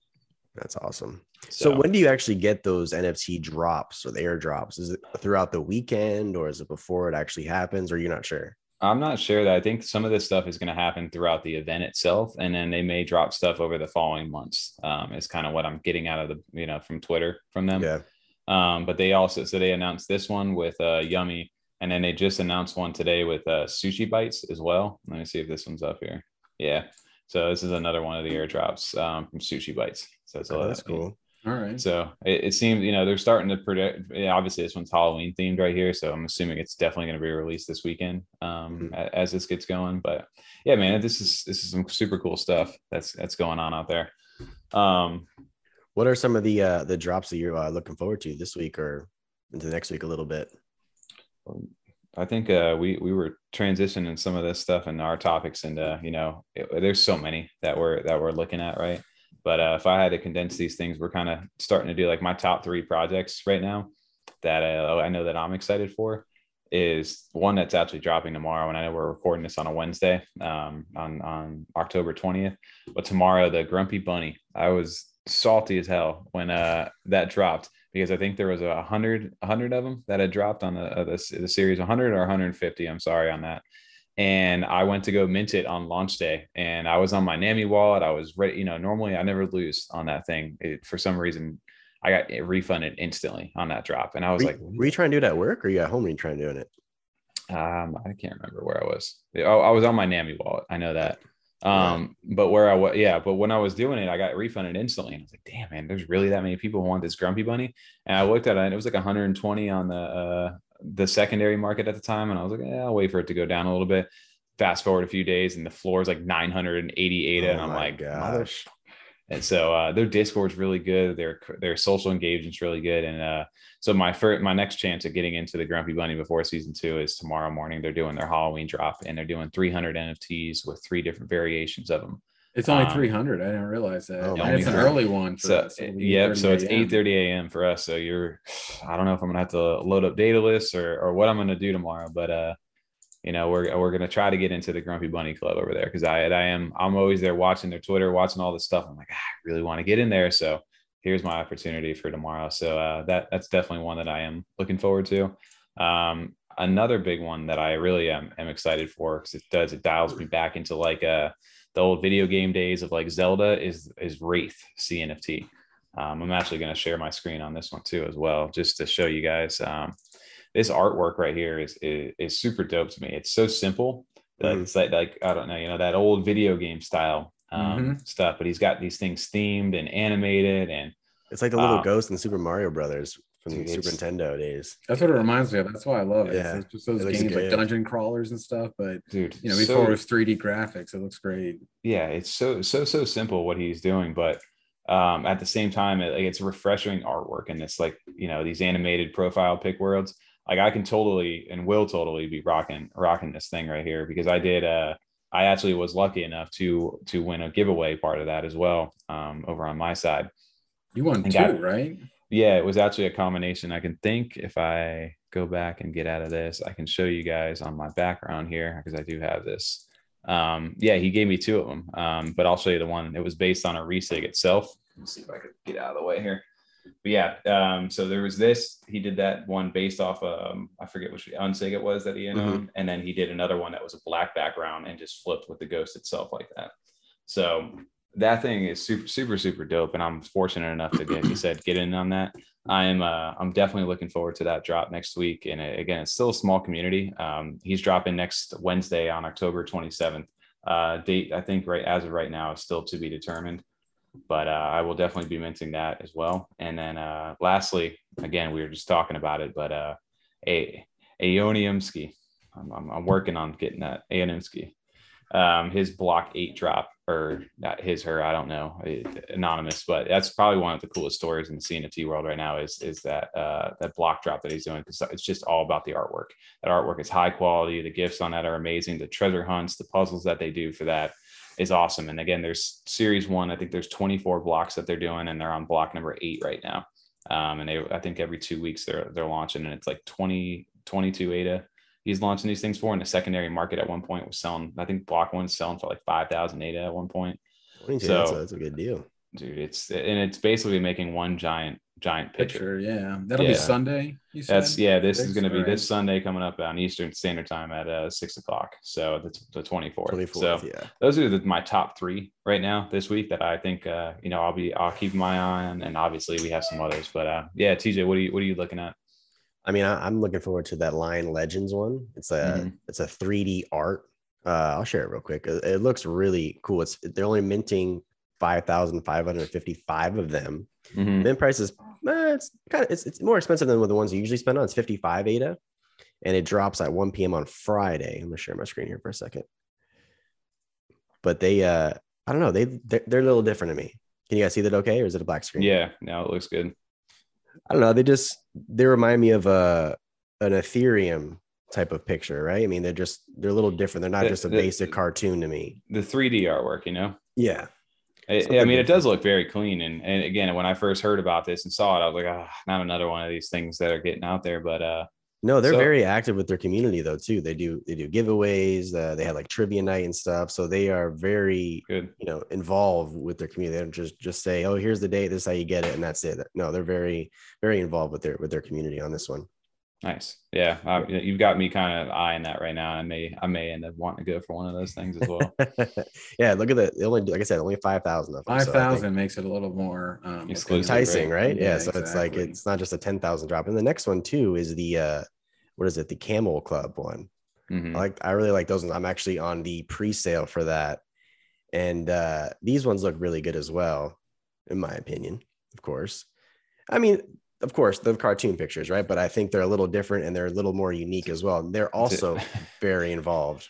That's awesome. So, So, when do you actually get those NFT drops or the airdrops? Is it throughout the weekend or is it before it actually happens? Or you're not sure? I'm not sure that I think some of this stuff is going to happen throughout the event itself, and then they may drop stuff over the following months. Um, is kind of what I'm getting out of the you know from Twitter from them. Yeah. Um, but they also so they announced this one with uh, Yummy, and then they just announced one today with uh, Sushi Bites as well. Let me see if this one's up here. Yeah. So this is another one of the airdrops um, from Sushi Bites. So it's Oh, that's cool. All right. So it, it seems you know they're starting to predict. Yeah, obviously, this one's Halloween themed right here, so I'm assuming it's definitely going to be released this weekend um, Mhm. as this gets going. But yeah, man, this is this is some super cool stuff that's that's going on out there. Um, What are some of the uh the drops that you're uh, looking forward to this week or into next week a little bit? I think uh, we we were transitioning some of this stuff and our topics, and uh, you know, it, there's so many that we're that we're looking at, right? But uh, if I had to condense these things, we're kind of starting to do like my top three projects right now that uh, I know that I'm excited for is one that's actually dropping tomorrow, and I know we're recording this on a Wednesday, um, on on October 20th. But tomorrow, the Grumpy Bunny, I was salty as hell when uh that dropped. because I think there was a hundred, hundred of them that had dropped on the, uh, the, the series 100 or 150. I'm sorry on that. And I went to go mint it on launch day and I was on my NAMI wallet. I was ready. You know, normally I never lose on that thing. It, for some reason, I got refunded instantly on that drop. And I was were, like, were you trying to do it at work or you at home when you trying doing it? Um, I can't remember where I was. Oh, I was on my NAMI wallet. I know that. Um, right. but where I was, yeah, but when I was doing it, I got refunded instantly. And I was like, damn, man, there's really that many people who want this grumpy bunny. And I looked at it and it was like 120 on the, uh, the secondary market at the time. And I was like, yeah, I'll wait for it to go down a little bit. Fast forward a few days and the floor is like 988, Oh and I'm like, gosh. And so uh, their Discord's really good. Their their social engagement's really good. And uh, so my first, my next chance of getting into the Grumpy Bunny before season two is tomorrow morning. They're doing their Halloween drop, and they're doing 300 NFTs with three different variations of them. It's only um, 300. I didn't realize that. Oh, it's an early one. so, us. yep. So it's 8 30 a.m. for us. So you're, I don't know if I'm going to have to load up Daedalus or, or what I'm going to do tomorrow, but, uh, you know, we're, we're going to try to get into the Grumpy Bunny Club over there because I, I am, I'm always there watching their Twitter, watching all this stuff. I'm like, ah, I really want to get in there. So here's my opportunity for tomorrow. So uh, that that's definitely one that I am looking forward to. Um, another big one that I really am, am excited for because it does it dials me back into like uh, the old video game days of like Zelda is is Wraith CNFT. Um, I'm actually going to share my screen on this one too as well, just to show you guys. Um, this artwork right here is, is, is super dope to me. It's so simple. Mm-hmm. It's like like I don't know, you know that old video game style um, mm-hmm. stuff. But he's got these things themed and animated, and it's like the little uh, ghost in the Super Mario Brothers from the Super Nintendo days. That's what it reminds me of. That's why I love it. Yeah, it's just those it games like dungeon crawlers and stuff. But dude, you know, before so, it was 3D graphics, it looks great. Yeah, it's so so so simple what he's doing, but um, at the same time, it, like it's refreshing artwork and it's like you know these animated profile pick worlds. Like I can totally and will totally be rocking rocking this thing right here because I did uh I actually was lucky enough to to win a giveaway part of that as well um, over on my side. You won two, got, right? Yeah, it was actually a combination. I can think if I go back and get out of this, I can show you guys on my background here because I do have this. Um, yeah, he gave me two of them, um, but I'll show you the one. It was based on a resig itself. Let's see if I could get out of the way here but yeah, um, so there was this. He did that one based off um, I forget which unsig it was that he mm-hmm. and then he did another one that was a black background and just flipped with the ghost itself like that. So that thing is super super super dope, and I'm fortunate enough to get you said get in on that. I am uh, I'm definitely looking forward to that drop next week. And uh, again, it's still a small community. Um, he's dropping next Wednesday on October 27th. Uh, date I think right as of right now is still to be determined but uh, I will definitely be minting that as well. And then uh, lastly, again, we were just talking about it, but uh, a Aeoniumski, I'm, I'm, I'm, working on getting that Aeoniumski. Um, his block eight drop or not his her I don't know anonymous, but that's probably one of the coolest stories in the CNFT world right now is is that uh, that block drop that he's doing because it's just all about the artwork. That artwork is high quality. The gifts on that are amazing. The treasure hunts, the puzzles that they do for that is awesome. And again, there's series one. I think there's 24 blocks that they're doing, and they're on block number eight right now. Um, and they, I think every two weeks they're they're launching, and it's like 20, 22 ADA. He's launching these things for, in the secondary market at one point was selling. I think block one's selling for like five thousand ADA at one point. So that's a, that's a good deal, dude. It's and it's basically making one giant giant picture. picture yeah, that'll yeah. be Sunday. That's yeah. This is going to be right. this Sunday coming up on Eastern Standard Time at uh, six o'clock. So that's the twenty fourth. So yeah, those are the, my top three right now this week that I think uh, you know I'll be I'll keep my eye on, and obviously we have some others. But uh, yeah, TJ, what are you what are you looking at? I mean, I, am looking forward to that Lion Legends one. It's a mm-hmm. it's a 3D art. Uh, I'll share it real quick. It, it looks really cool. It's they're only minting five thousand five hundred fifty five of them. Mm-hmm. Mint price is eh, it's kind of it's, it's more expensive than the ones you usually spend on. It's 55 ADA and it drops at 1 p.m. on Friday. I'm gonna share my screen here for a second. But they uh I don't know, they they're, they're a little different to me. Can you guys see that okay? Or is it a black screen? Yeah, now it looks good. I don't know. They just they remind me of a an Ethereum type of picture, right? I mean, they're just they're a little different. They're not the, just a the, basic cartoon to me. The 3D artwork, you know? Yeah. I mean, it does look very clean. And, and again, when I first heard about this and saw it, I was like, oh, not another one of these things that are getting out there. But uh, No, they're So- very active with their community though too. They do they do giveaways. Uh, they had like trivia night and stuff. So they are very Good. you know involved with their community. They don't just just say, "Oh, here's the date. This is how you get it," and that's it. No, they're very very involved with their with their community on this one. Nice. Yeah. I, you've got me kind of eyeing that right now. I may, I may end up wanting to go for one of those things as well. yeah, look at that. They only like I said, only five thousand of them. Five so I think- thousand makes it a little more um, Exclusive, enticing, right? right? Yeah. Yeah, so it's like it's not just a ten thousand drop. And the next one too is the uh what is it? The Camel Club one. Mhm. I like I really like those ones. I'm actually on the pre-sale for that. And uh these ones look really good as well, in my opinion, of course. I mean, of course, the cartoon pictures, right? But I think they're a little different and they're a little more unique as well. And they're also very involved.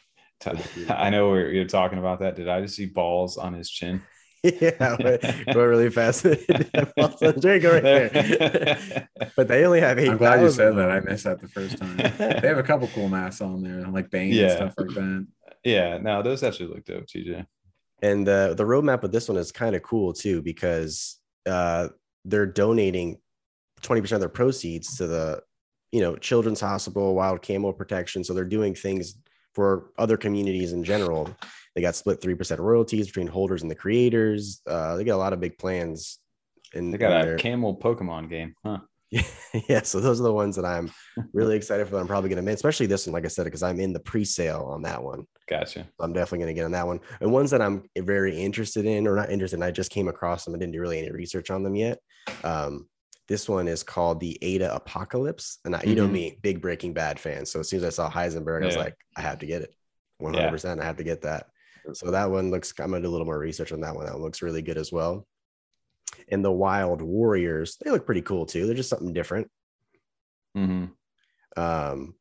I know we're, you're talking about that. Did I just see balls on his chin? yeah, but go really fast. Drink right there. but they only have eight. I'm glad you said that. I missed that the first time. They have a couple cool masks on there, like Bane Yeah. and stuff like that. yeah, no, those actually look dope, TJ. And uh, the roadmap with this one is kind of cool too because uh, they're donating 20% of their proceeds to the, you know, Children's Hospital, Wild Camel Protection. So they're doing things for other communities in general. They got split 3% royalties between holders and the creators. Uh, they got a lot of big plans. In, They got a their- camel Pokemon game, huh? yeah, so those are the ones that I'm really excited for. That I'm probably going to make, especially this one, like I said, because I'm in the pre-sale on that one. Gotcha. I'm definitely going to get on that one. And ones that I'm very interested in, or not interested in, I just came across them. I didn't do really any research on them yet. Um, this one is called the Ada Apocalypse. And I, you know Mhm. me, big Breaking Bad fan. So as soon as I saw Heisenberg, I was like, I have to get it. 100%. I have to get that. So that one looks, I'm going to do a little more research on that one. That one looks really good as well. And the Wild Warriors, they look pretty cool too. They're just something different. hmm Um,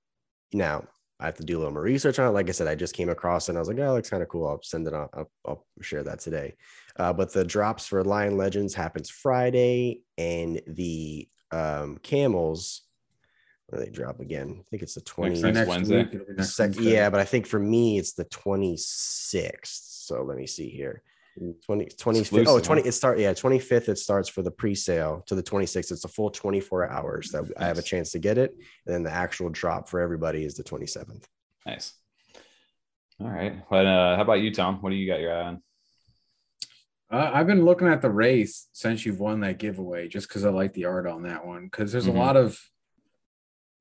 now I have to do a little more research on it. Like I said, I just came across it and I was like, oh, it looks kind of cool. I'll send it on. I'll, I'll share that today. Uh, but the drops for Lion Legends happens Friday, and the um, camels, where they drop again? I think it's the 20. Next Wednesday? it'll next sec- Wednesday. yeah, but I think for me it's the 26th. So let me see here. 20, 25th. Oh, Exclusive, 20 it start yeah, 25th it starts for the pre-sale to the 26th. It's a full 24 hours that I have a chance to get it. And then the actual drop for everybody is the 27th. Nice. All right. But uh, how about you, Tom? What do you got your eye on? Uh, I've been looking at the Wraith since you've won that giveaway, just because I like the art on that one. Because there's Mhm. a lot of,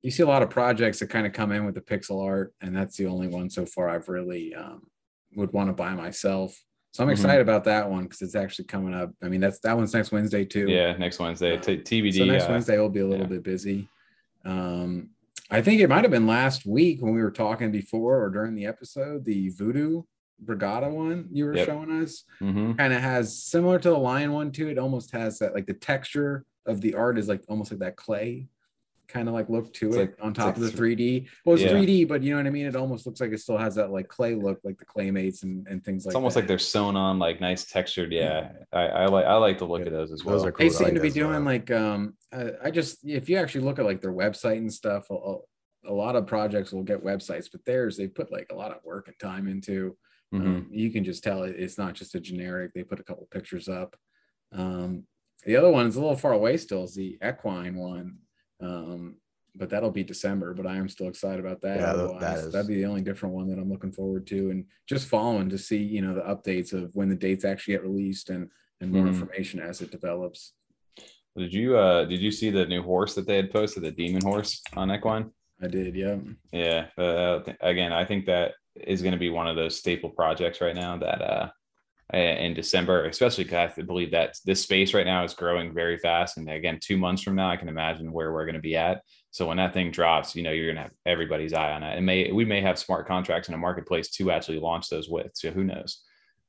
you see a lot of projects that kind of come in with the pixel art, and that's the only one so far I've really um, would want to buy myself. So I'm Mhm. excited about that one because it's actually coming up. I mean, that's that one's next Wednesday too. Yeah, next Wednesday. Uh, T- TBD. So next uh, Wednesday will be a little yeah. bit busy. Um, I think it might have been last week when we were talking before or during the episode, the Voodoo Brigada one you were Yep. showing us mhm. kind of has similar to the lion one too. It almost has that like the texture of the art is like almost like that clay kind of like look to It's it like- on it's top like of the 3D. Well, it's Yeah. 3D, but you know what I mean? It almost looks like it still has that like clay look, like the claymates and, and things like It's almost that. like they're sewn on, like nice textured. Yeah, I, I like I like the look of those as well. Those are cool. they I seem like to be that as well. doing like um uh, i just if you actually look at like their website and stuff a, a- a lot of projects will get websites but theirs they put like a lot of work and time into Mhm. um, you can just tell it, it's not just a generic they put a couple pictures up um the other one is a little far away still is the equine one um but that'll be december but i am still excited about that, Yeah, that- Otherwise, that is- that'd be the only different one that i'm looking forward to and just following to see you know the updates of when the dates actually get released and and more Mhm. information as it develops Did you uh did you see the new horse that they had posted, the demon horse on Equine? I did, yeah. Yeah. Uh, again, I think that is going to be one of those staple projects right now that uh in December, especially because I believe that this space right now is growing very fast. And again, two months from now, I can imagine where we're going to be at. So when that thing drops, you know, you're going to have everybody's eye on it. And may we may have smart contracts in a marketplace to actually launch those with. So who knows?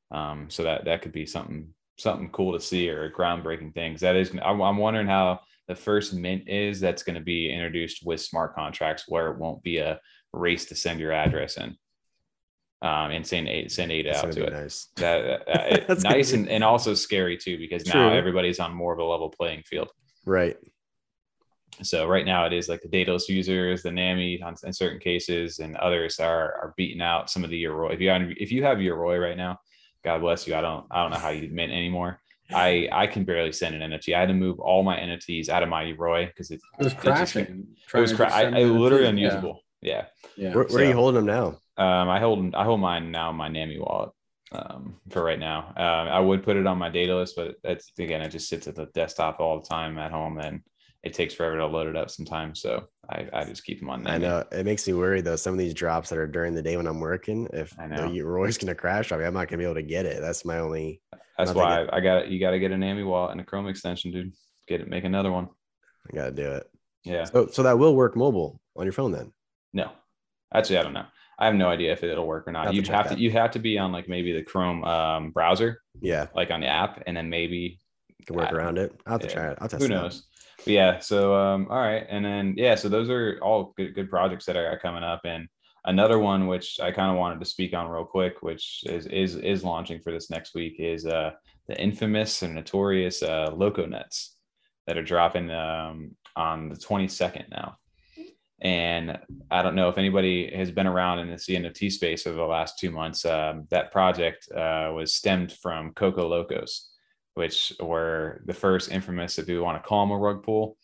Um, so that that could be something something cool to see or groundbreaking things. That is, I'm, I'm wondering how the first mint is that's going to be introduced with smart contracts, where it won't be a race to send your address in. Um, and send eight, send eight That's out gonna it nice. that, that- that- it- That's nice and, and also scary too because now everybody's on more of a level playing field Right. so right now it is like the daedalus users the nami on, in certain cases and others are are beating out some of the Yoroi. if you have, if you have Yoroi right now god bless you i don't i don't know how you mint anymore I I can barely send an NFT. I had to move all my NFTs out of my Yoroi because it, It was crashing. it Trying was to cra- just I, I literally NFT. unusable. Yeah. Yeah. yeah. Where, where are you holding them now? Um, I hold I hold mine now in my Nami wallet um, for right now. Um, I would put it on my Daedalus, but that's again, it just sits at the desktop all the time at home, and it takes forever to load it up sometimes. So I, I just keep them on. I know it makes me worry though. Some of these drops that are during the day when I'm working, if I know. the Yoroi's gonna crash, I mean, I'm not gonna be able to get it. That's my only. That's why I got you got to get a Nami wallet and a Chrome extension, dude. Get it, make another one. I gotta do it. Yeah. So, so that will work mobile on your phone then. No, actually, I don't know. I have no idea if it'll work or not. You'd have to you have to be on like maybe the Chrome um, browser, Yeah, like on the app, and then maybe can work I- around it. I'll have to yeah. try it. I'll test who knows but yeah so um all right and then yeah so those are all good good projects that i got coming up and another one which i kind of wanted to speak on real quick which is is is launching for this next week is uh the infamous and notorious uh loco nuts that are dropping um on the 22nd now and I don't know if anybody has been around in the CNFT space over the last two months. Um, that project uh, was stemmed from Coco Locos, which were the first infamous, if you want to call them a rug pull.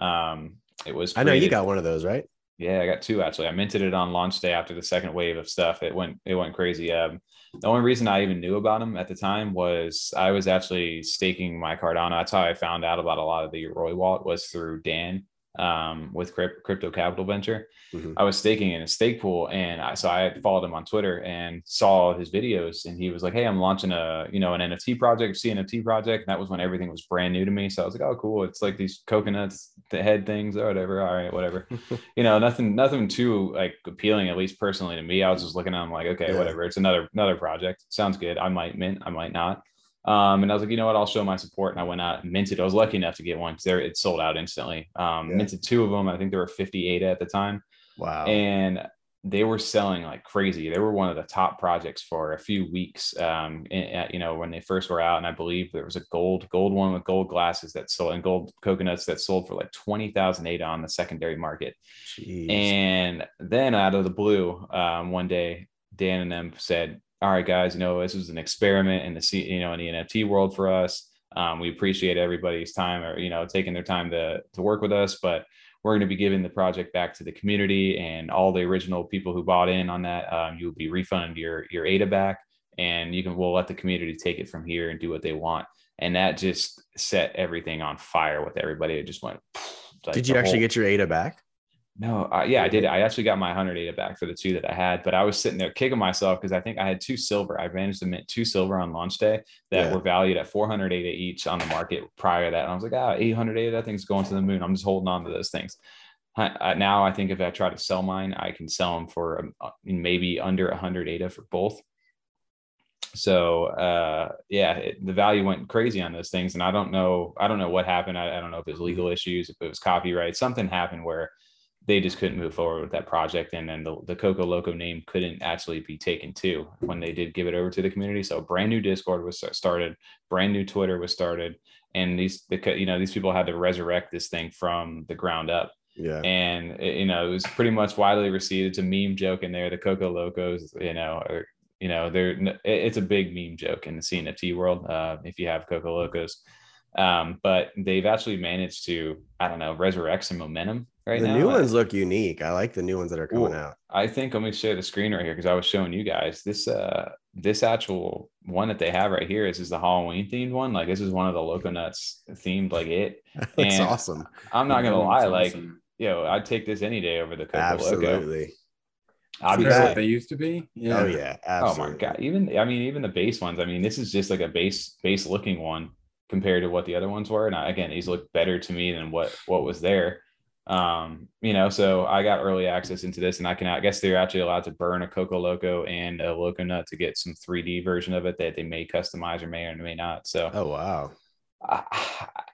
Um, it was. I know you got one of those, right? yeah, I got two actually. I minted it on launch day after the second wave of stuff. It went it went crazy. Um, the only reason I even knew about them at the time was I was actually staking my Cardano. That's how I found out about a lot of the Yoroi wallet was through Dan um, with Crypt- Crypto Capital Venture. Mhm. I was staking in a stake pool, and I, so I followed him on Twitter and saw his videos, and he was like, "Hey, I'm launching a you know an NFT project, CNFT project." And that was when everything was brand new to me. So I was like, "Oh, cool! It's like these coconuts, the head things, or whatever. All right, whatever." you know, nothing, nothing too like appealing, at least personally to me. I was just looking at them like, okay, Yeah. whatever. It's another another project. Sounds good. I might mint, I might not. Um, and I was like, you know what, I'll show my support. And I went out and minted. I was lucky enough to get one because it sold out instantly. Um, Yeah. minted two of them. I think there were 58 at the time. Wow. And they were selling like crazy. They were one of the top projects for a few weeks. Um, you know, when they first were out, and I believe there was a gold, gold one with gold glasses that sold and gold coconuts that sold for like twenty thousand ADA on the secondary market. Jeez. And then out of the blue, um, one day, Dan and them said, "All right, guys, you know this was an experiment in the C, you know in the NFT world for us. Um, we appreciate everybody's time or you know taking their time to to work with us, but we're going to be giving the project back to the community and all the original people who bought in on that. Um, you'll be refunded your your ADA back, and you can we'll let the community take it from here and do what they want." And that just set everything on fire with everybody. It just went. like Did you actually whole- get your ADA back? No, uh, yeah, I did. I actually got my 100 ADA back for the two that I had, but I was sitting there kicking myself because I think I had two silver. I managed to mint two silver on launch day that Yeah. were valued at 400 ADA each on the market prior to that. And I was like, ah, 800 ADA, that thing's going to the moon. I'm just holding on to those things. I, I- now I think if I try to sell mine, I can sell them for um, uh, maybe under 100 ADA for both. So uh, yeah, it, the value went crazy on those things, and I don't know. I don't know what happened. I, I don't know if it was legal issues, if it was copyright. Something happened where they just couldn't move forward with that project, and then the, the Coco Loco name couldn't actually be taken to when they did give it over to the community. So a brand new Discord was started, brand new Twitter was started, and these the you know these people had to resurrect this thing from the ground up Yeah. and it- you know it was pretty much widely received. It's a meme joke in there. The Coco Locos, you know, or you know, they're it's a big meme joke in the CNFT world. Uh, if you have Coco Locos, um, but they've actually managed to I don't know resurrect some momentum right the now. new ones look unique. I like the new ones that are coming Ooh. out. I think let me share the screen right here because I was showing you guys this uh this actual one that they have right here. This is the Halloween themed one. Like this is one of the Loco Nuts themed like it. That looks And awesome. I'm not gonna lie, that's like awesome. yo, I'd take this any day over the Coco Absolutely. Compared to Obviously. what they used to be. Yeah. Oh yeah. Oh my god! Even I mean, even the base ones. I mean, this is just like a base base looking one compared to what the other ones were. And I, again, these look better to me than what what was there. Um, you know, so I got early access into this, and I can I guess they're actually allowed to burn a Coco Loco and a Loco Nut to get some 3D version of it that they may customize or may or may not. So Oh wow. I,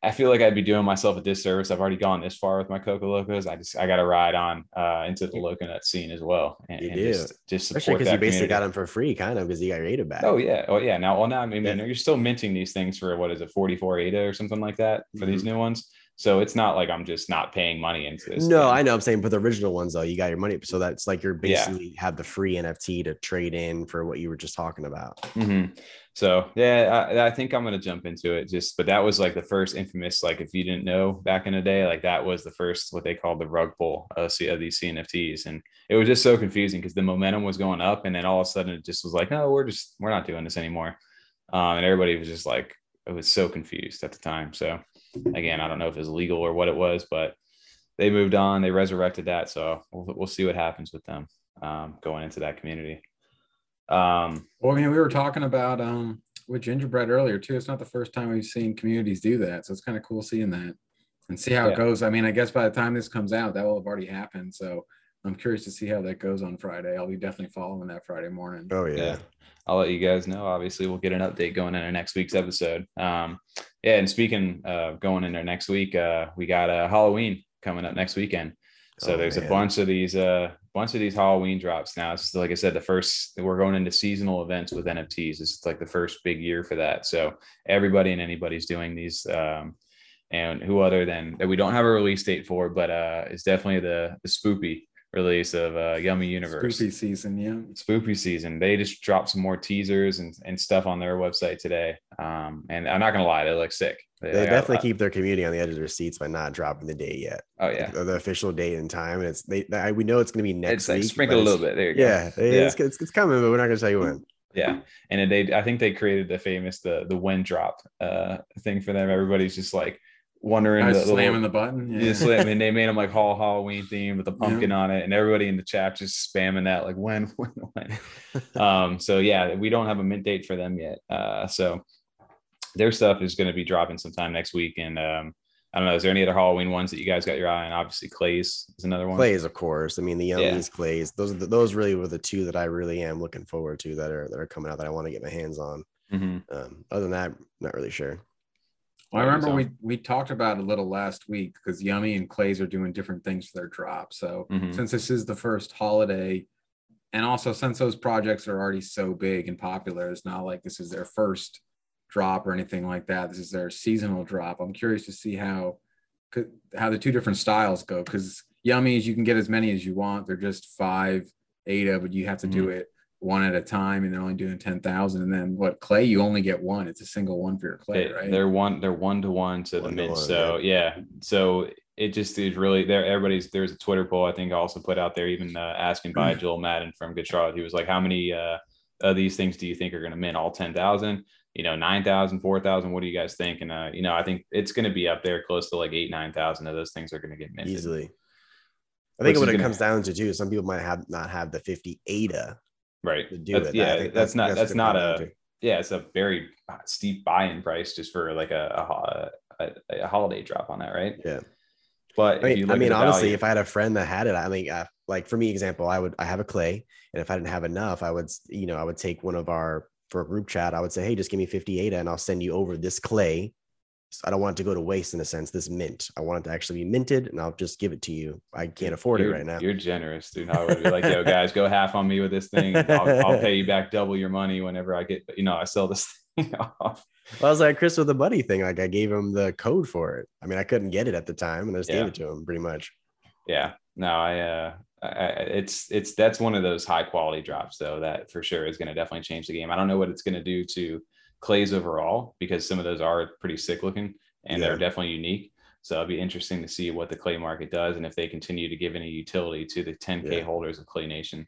I feel like I'd be doing myself a disservice. I've already gone this far with my Coco Locos. I just I got to ride on uh, into the Loco Nut scene as well, and, You and do. just just Especially support because you basically community. got them for free, kind of, because you got your ADA back. Oh yeah, oh yeah. Now, well, now I mean, Yeah. you're still minting these things for what is it, 44 ADA or something like that for these Mm-hmm. new ones. So it's not like I'm just not paying money into this. No, thing. I know. I'm saying, but the original ones though, you got your money, so that's like you're basically yeah. have the free NFT to trade in for what you were just talking about. Mm-hmm. So yeah, I, I, think I'm gonna jump into it. Just, but that was like the first infamous. Like, if you didn't know back in the day, like that was the first what they called the rug pull of, of these CNFTs, and it was just so confusing because the momentum was going up, and then all of a sudden it just was like, no, we're just we're not doing this anymore, um, and everybody was just like, it was so confused at the time. So again, I don't know if it's legal or what it was, but they moved on. They resurrected that. So we'll, we'll see what happens with them um, going into that community. Um, well, I mean, we were talking about um, with gingerbread earlier too. It's not the first time we've seen communities do that. So it's kind of cool seeing that and see how yeah. it goes. I mean, I guess by the time this comes out, that will have already happened. So I'm curious to see how that goes on Friday. I'll be definitely following that Friday morning. Oh yeah. yeah. I'll let you guys know. Obviously, we'll get an update going into next week's episode. Um, yeah, and speaking of going into next week, uh, we got a uh, Halloween coming up next weekend. So oh, there's man. a bunch of these uh bunch of these Halloween drops now. It's just like I said, the first we're going into seasonal events with NFTs. It's like the first big year for that. So everybody and anybody's doing these. Um, and who other than that we don't have a release date for, but uh, it's definitely the the spoopy release of uh, Yummy Universe. Spoopy season, yeah. Spoopy season. They just dropped some more teasers and, and stuff on their website today. Um, and I'm not gonna lie, they look sick. They, they definitely keep their community on the edge of their seats by not dropping the date yet. Oh yeah, the, the official date and time. And it's they. I, we know it's gonna be next it's like week. Sprinkle a little bit. There you yeah, go. Yeah, it's, it's, it's coming, but we're not gonna tell you when. Yeah, and they I think they created the famous the the when drop uh thing for them. Everybody's just like wondering the, slamming the, the button. Yeah, slam, and they made them like Hall Halloween theme with the pumpkin yeah. on it, and everybody in the chat just spamming that like when, when, when. um, so yeah, we don't have a mint date for them yet. Uh, so their stuff is going to be dropping sometime next week, and um, I don't know. Is there any other Halloween ones that you guys got your eye on? Obviously, Clay's is another one. Clay's, of course. I mean, the Yummies, yeah. Clay's. Those are the, those really were the two that I really am looking forward to that are that are coming out that I want to get my hands on. Mm-hmm. Um, other than that, not really sure. Well, I remember we we talked about a little last week because Yummy and Clay's are doing different things for their drop. So mm-hmm. since this is the first holiday, and also since those projects are already so big and popular, it's not like this is their first drop or anything like that. This is their seasonal drop. I'm curious to see how how the two different styles go because Yummies you can get as many as you want. They're just five ADA, but you have to mm-hmm. do it one at a time and they're only doing 10,000 and then what clay you only get one. It's a single one for your clay they, right? they're one they're one to one to one the mid. so yeah. yeah. so it just is really there everybody's there's a twitter poll i think I also put out there even uh, asking by joel madden from good charlotte. He was like how many uh of these things do you think are going to mint? All 10,000 you know 9,000 4,000 what do you guys think? And uh you know i think it's going to be up there close to like 8 9,000 of those things are going to get minted. Easily. I think what it comes down to too, some people might have not have the 50 ADA right to do that's, it. Yeah, that's, that's, not that's, not a yeah, it's a very steep buy-in price just for like a a, a, a holiday drop on that, right? Yeah. But I mean, I mean honestly, value, if I had a friend that had it, I mean, uh, like for me, example, I would I have a clay, and if I didn't have enough, I would you know I would take one of our for a group chat, I would say, hey, just give me 50 ADA and I'll send you over this clay I don't want it to go to waste in a sense. This mint, I want it to actually be minted, and I'll just give it to you. I can't afford you're, it right now. You're generous, dude. I would be like, yo, guys, go half on me with this thing. I'll, I'll, pay you back double your money whenever I get, you know, I sell this thing off. Well, I was like Chris with the buddy thing. Like I gave him the code for it. I mean, I couldn't get it at the time, and I just yeah. gave it to him pretty much. Yeah. No, I. uh I, it's it's that's one of those high quality drops though that for sure is going to definitely change the game. I don't know what it's going to do to clays overall because some of those are pretty sick looking and yeah. they're definitely unique. So it'll be interesting to see what the clay market does and if they continue to give any utility to the 10K yeah. holders of Clay Nation.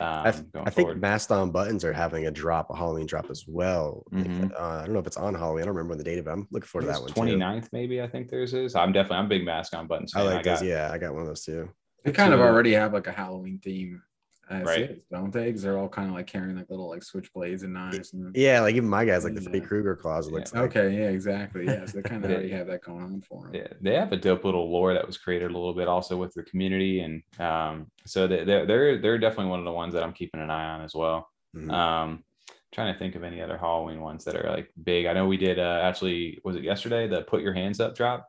Um, I, th- I think Mastodon buttons are having a drop, a Halloween drop as well. Mm-hmm. Uh, I don't know if it's on Halloween. I don't remember when the date, but I'm looking forward to that one. 29th, too. maybe. I think theirs is. I'm definitely, I'm big Mastodon buttons. Fan. I like I got, those. Yeah, I got one of those too. They kind of already have like a Halloween theme right. Is, don't they? Because they're all kind of like carrying like little like switchblades and knives. And, yeah, like even my guys, like the Freddy Krueger claws. Looks yeah. like. Okay, yeah, exactly. Yeah, so they kind of already have that going on for them. Yeah, they have a dope little lore that was created a little bit also with the community, and um, so they, they're they're they're definitely one of the ones that I'm keeping an eye on as well. Mm-hmm. Um, trying to think of any other Halloween ones that are like big. I know we did uh, actually was it yesterday the put your hands up drop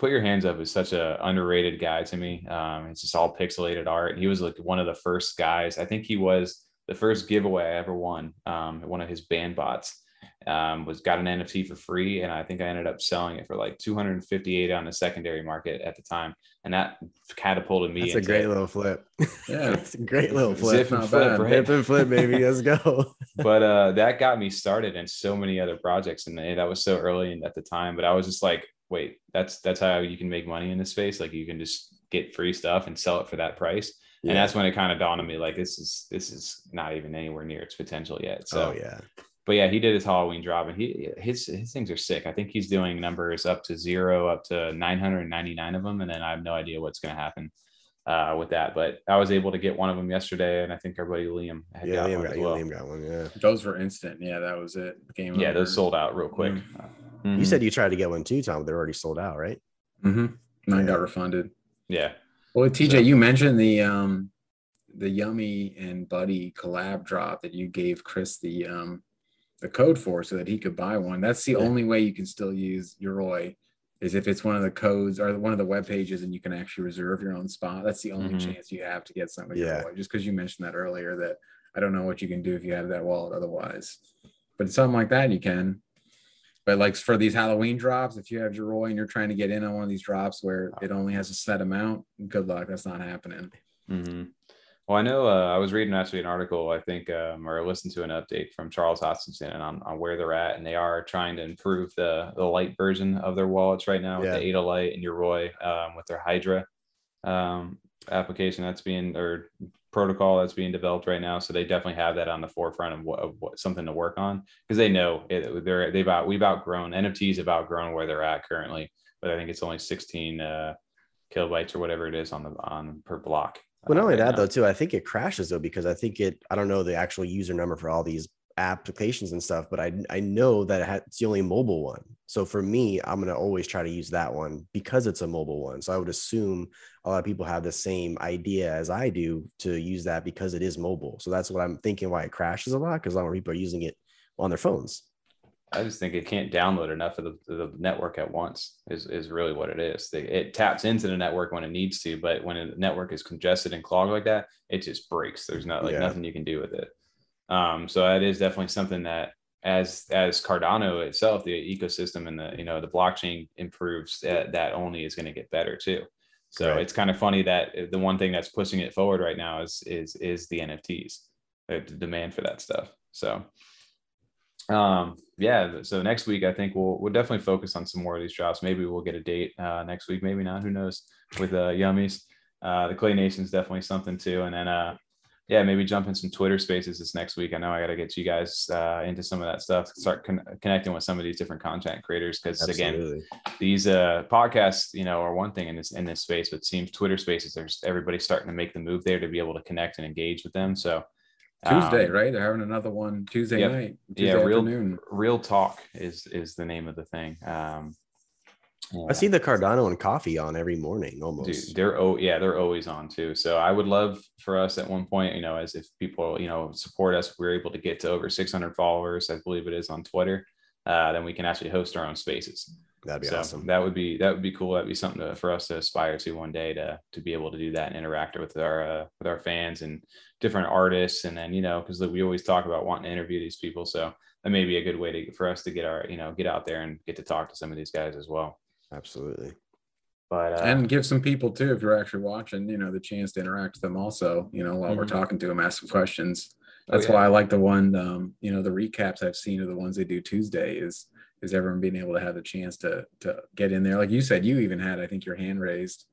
put your hands up is such a underrated guy to me. Um, it's just all pixelated art. He was like one of the first guys. I think he was the first giveaway I ever won. Um, one of his band bots. um, was got an NFT for free, and I think I ended up selling it for like 258 on the secondary market at the time, and that catapulted me. That's a great little flip. Yeah, it's a great little flip. Zip and flip, right? Zip and flip, baby. Let's go. but uh, that got me started in so many other projects, and that was so early at the time. But I was just like, wait, that's that's how you can make money in this space. Like you can just get free stuff and sell it for that price. Yeah. And that's when it kind of dawned on me, like this is this is not even anywhere near its potential yet. So oh, yeah but yeah, he did his Halloween drop, and he his his things are sick. I think he's doing numbers up to zero, up to 999 of them, and then I have no idea what's going to happen uh, with that. But I was able to get one of them yesterday, and I think everybody Liam had yeah, got Liam, got, well. Liam got one. Yeah, those were instant. Yeah, that was it. Game. Yeah, over. those sold out real quick. Mm-hmm. You said you tried to get one too, Tom. But they're already sold out, right? Mm-hmm. Mine yeah. got refunded. Yeah. Well, TJ, so, you mentioned the um the Yummy and Buddy collab drop that you gave Chris the um the code for so that he could buy one. That's the yeah. only way you can still use Yoroi is if it's one of the codes or one of the web pages and you can actually reserve your own spot. That's the only mm-hmm. chance you have to get something. Yeah. Yoroi, just because you mentioned that earlier that I don't know what you can do if you have that wallet otherwise. But something like that you can. But like for these Halloween drops, if you have Yoroi and you're trying to get in on one of these drops where it only has a set amount, good luck. That's not happening. Mm-hmm. Well, I know uh, I was reading actually an article, I think, um, or listened to an update from Charles Hoskinson on, on where they're at, and they are trying to improve the the light version of their wallets right now yeah. with the Ada Light and Yoroi um, with their Hydra um, application that's being or protocol that's being developed right now. So they definitely have that on the forefront of what, of what something to work on because they know it, they're they've out we've outgrown NFTs have outgrown where they're at currently, but I think it's only 16 uh, kilobytes or whatever it is on the on per block. Well, not only that though, too, I think it crashes though because I think it. I don't know the actual user number for all these applications and stuff, but I I know that it's the only mobile one. So for me, I'm gonna always try to use that one because it's a mobile one. So I would assume a lot of people have the same idea as I do to use that because it is mobile. So that's what I'm thinking why it crashes a lot because a lot of people are using it on their phones. I just think it can't download enough of the, the network at once is, is really what it is. They, it taps into the network when it needs to, but when a network is congested and clogged like that, it just breaks. There's not like yeah. nothing you can do with it. Um, so that is definitely something that as as Cardano itself, the ecosystem and the you know the blockchain improves, that, that only is going to get better too. So right. it's kind of funny that the one thing that's pushing it forward right now is is is the NFTs, the demand for that stuff. So um yeah so next week i think we'll we'll definitely focus on some more of these drops maybe we'll get a date uh next week maybe not who knows with uh yummies uh the clay nation is definitely something too and then uh yeah maybe jump in some twitter spaces this next week i know i got to get you guys uh into some of that stuff start con- connecting with some of these different content creators because again these uh podcasts you know are one thing in this in this space but it seems twitter spaces there's everybody starting to make the move there to be able to connect and engage with them so Tuesday, um, right? They're having another one Tuesday yep. night. Tuesday yeah, real afternoon. real talk is is the name of the thing. Um, yeah. I see the Cardano and coffee on every morning almost. Dude, they're oh yeah, they're always on too. So I would love for us at one point, you know, as if people, you know, support us, we're able to get to over 600 followers, I believe it is on Twitter. Uh, then we can actually host our own spaces. That'd be so awesome. That would be that would be cool. That'd be something to, for us to aspire to one day to to be able to do that and interact with our uh, with our fans and different artists. And then you know because we always talk about wanting to interview these people, so that may be a good way to for us to get our you know get out there and get to talk to some of these guys as well. Absolutely. But uh, and give some people too, if you're actually watching, you know, the chance to interact with them also. You know, while mm-hmm. we're talking to them, ask questions. Oh, That's oh, yeah. why I like the one, um, you know, the recaps I've seen of the ones they do Tuesday is is everyone being able to have the chance to to get in there. Like you said, you even had, I think, your hand raised.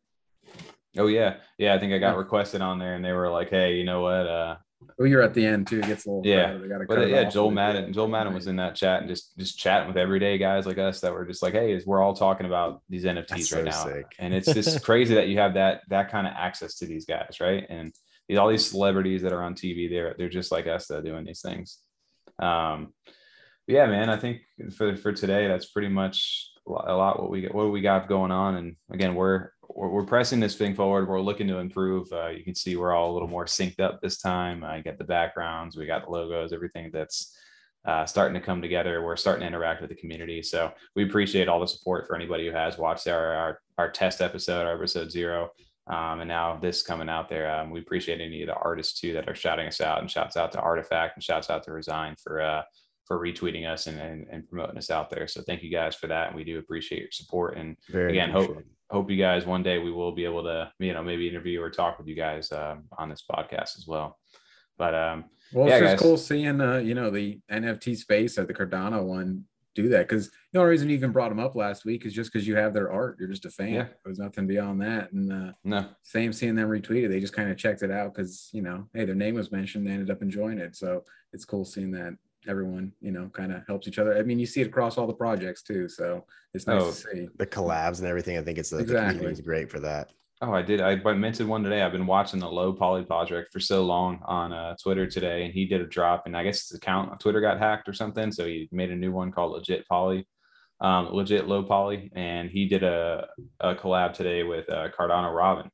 Oh yeah, yeah. I think I got requested on there, and they were like, "Hey, you know what? Uh, oh, you're at the end too. It gets a little yeah. But yeah, Joel Madden, Joel Madden was in that chat and just just chatting with everyday guys like us that were just like, "Hey, we're all talking about these NFTs right now," sick. and it's just crazy that you have that that kind of access to these guys, right? And these, all these celebrities that are on TV, they're they're just like us that are doing these things. Um, yeah, man, I think for for today, that's pretty much a lot what we get what we got going on. And again, we're we're, we're pressing this thing forward. We're looking to improve. Uh, you can see we're all a little more synced up this time. I get the backgrounds, we got the logos, everything that's uh, starting to come together. We're starting to interact with the community. So we appreciate all the support for anybody who has watched our our, our test episode, our episode zero. Um, and now this coming out there, um, we appreciate any of the artists too that are shouting us out and shouts out to Artifact and shouts out to Resign for uh, for retweeting us and, and, and promoting us out there. So thank you guys for that. And we do appreciate your support. And Very again, hope hope you guys one day we will be able to, you know, maybe interview or talk with you guys um, on this podcast as well. But um, Well, Yeah, it's just guys. cool seeing, uh, you know, the NFT space at the Cardano one do that because the only reason you even brought them up last week is just because you have their art. You're just a fan. Yeah. There was nothing beyond that. And uh, no, same seeing them retweeted. They just kind of checked it out because, you know, hey, their name was mentioned. They ended up enjoying it. So it's cool seeing that everyone, you know, kind of helps each other. I mean, you see it across all the projects too. So it's nice Oh, to see. the collabs and everything. I think it's the, the Exactly. community is great for that. Oh, I did. I I mentioned one today. I've been watching the low poly project for so long on uh, Twitter today, and he did a drop, and I guess his account on Twitter got hacked or something, so he made a new one called Legit Poly, um, Legit Low Poly, and he did a, a collab today with uh, Cardano Robin,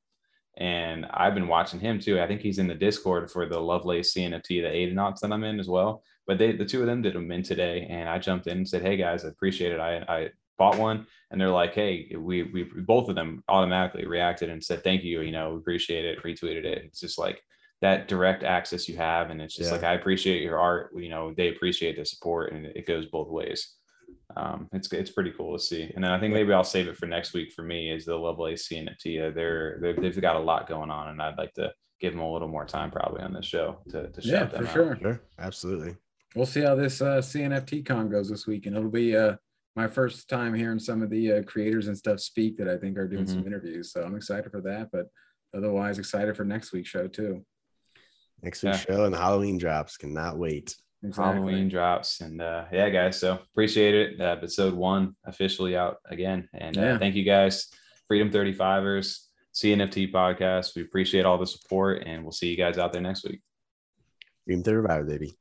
and I've been watching him too. I think he's in the Discord for the Lovelace CNFT, the Aidonauts that I'm in as well. But they, the two of them did a mint today, and I jumped in and said, "Hey guys, I appreciate it. I, I bought one." And they're like, "Hey, we we both of them automatically reacted and said thank you. You know, we appreciate it. Retweeted it. It's just like that direct access you have, and it's just Yeah. like I appreciate your art. You know, they appreciate the support, and it goes both ways. Um, it's it's pretty cool to see. And then I think maybe I'll save it for next week. For me, is the Lovelace CNFT. Uh, They're, they're they've got a lot going on, and I'd like to give them a little more time probably on this show to to Yeah, shout for out. sure. Sure, absolutely. We'll see how this uh, CNFT con goes this week. And it'll be uh, my first time hearing some of the uh, creators and stuff speak that I think are doing some interviews. So I'm excited for that. But otherwise, excited for next week's show too. Next week's Yeah. show and Halloween drops. Cannot wait. Exactly. Halloween drops. And uh, yeah, guys. So appreciate it. Uh, episode one officially out again. And uh, Yeah. thank you guys, Freedom 35ers, CNFT podcast. We appreciate all the support and we'll see you guys out there next week. Dream third baby.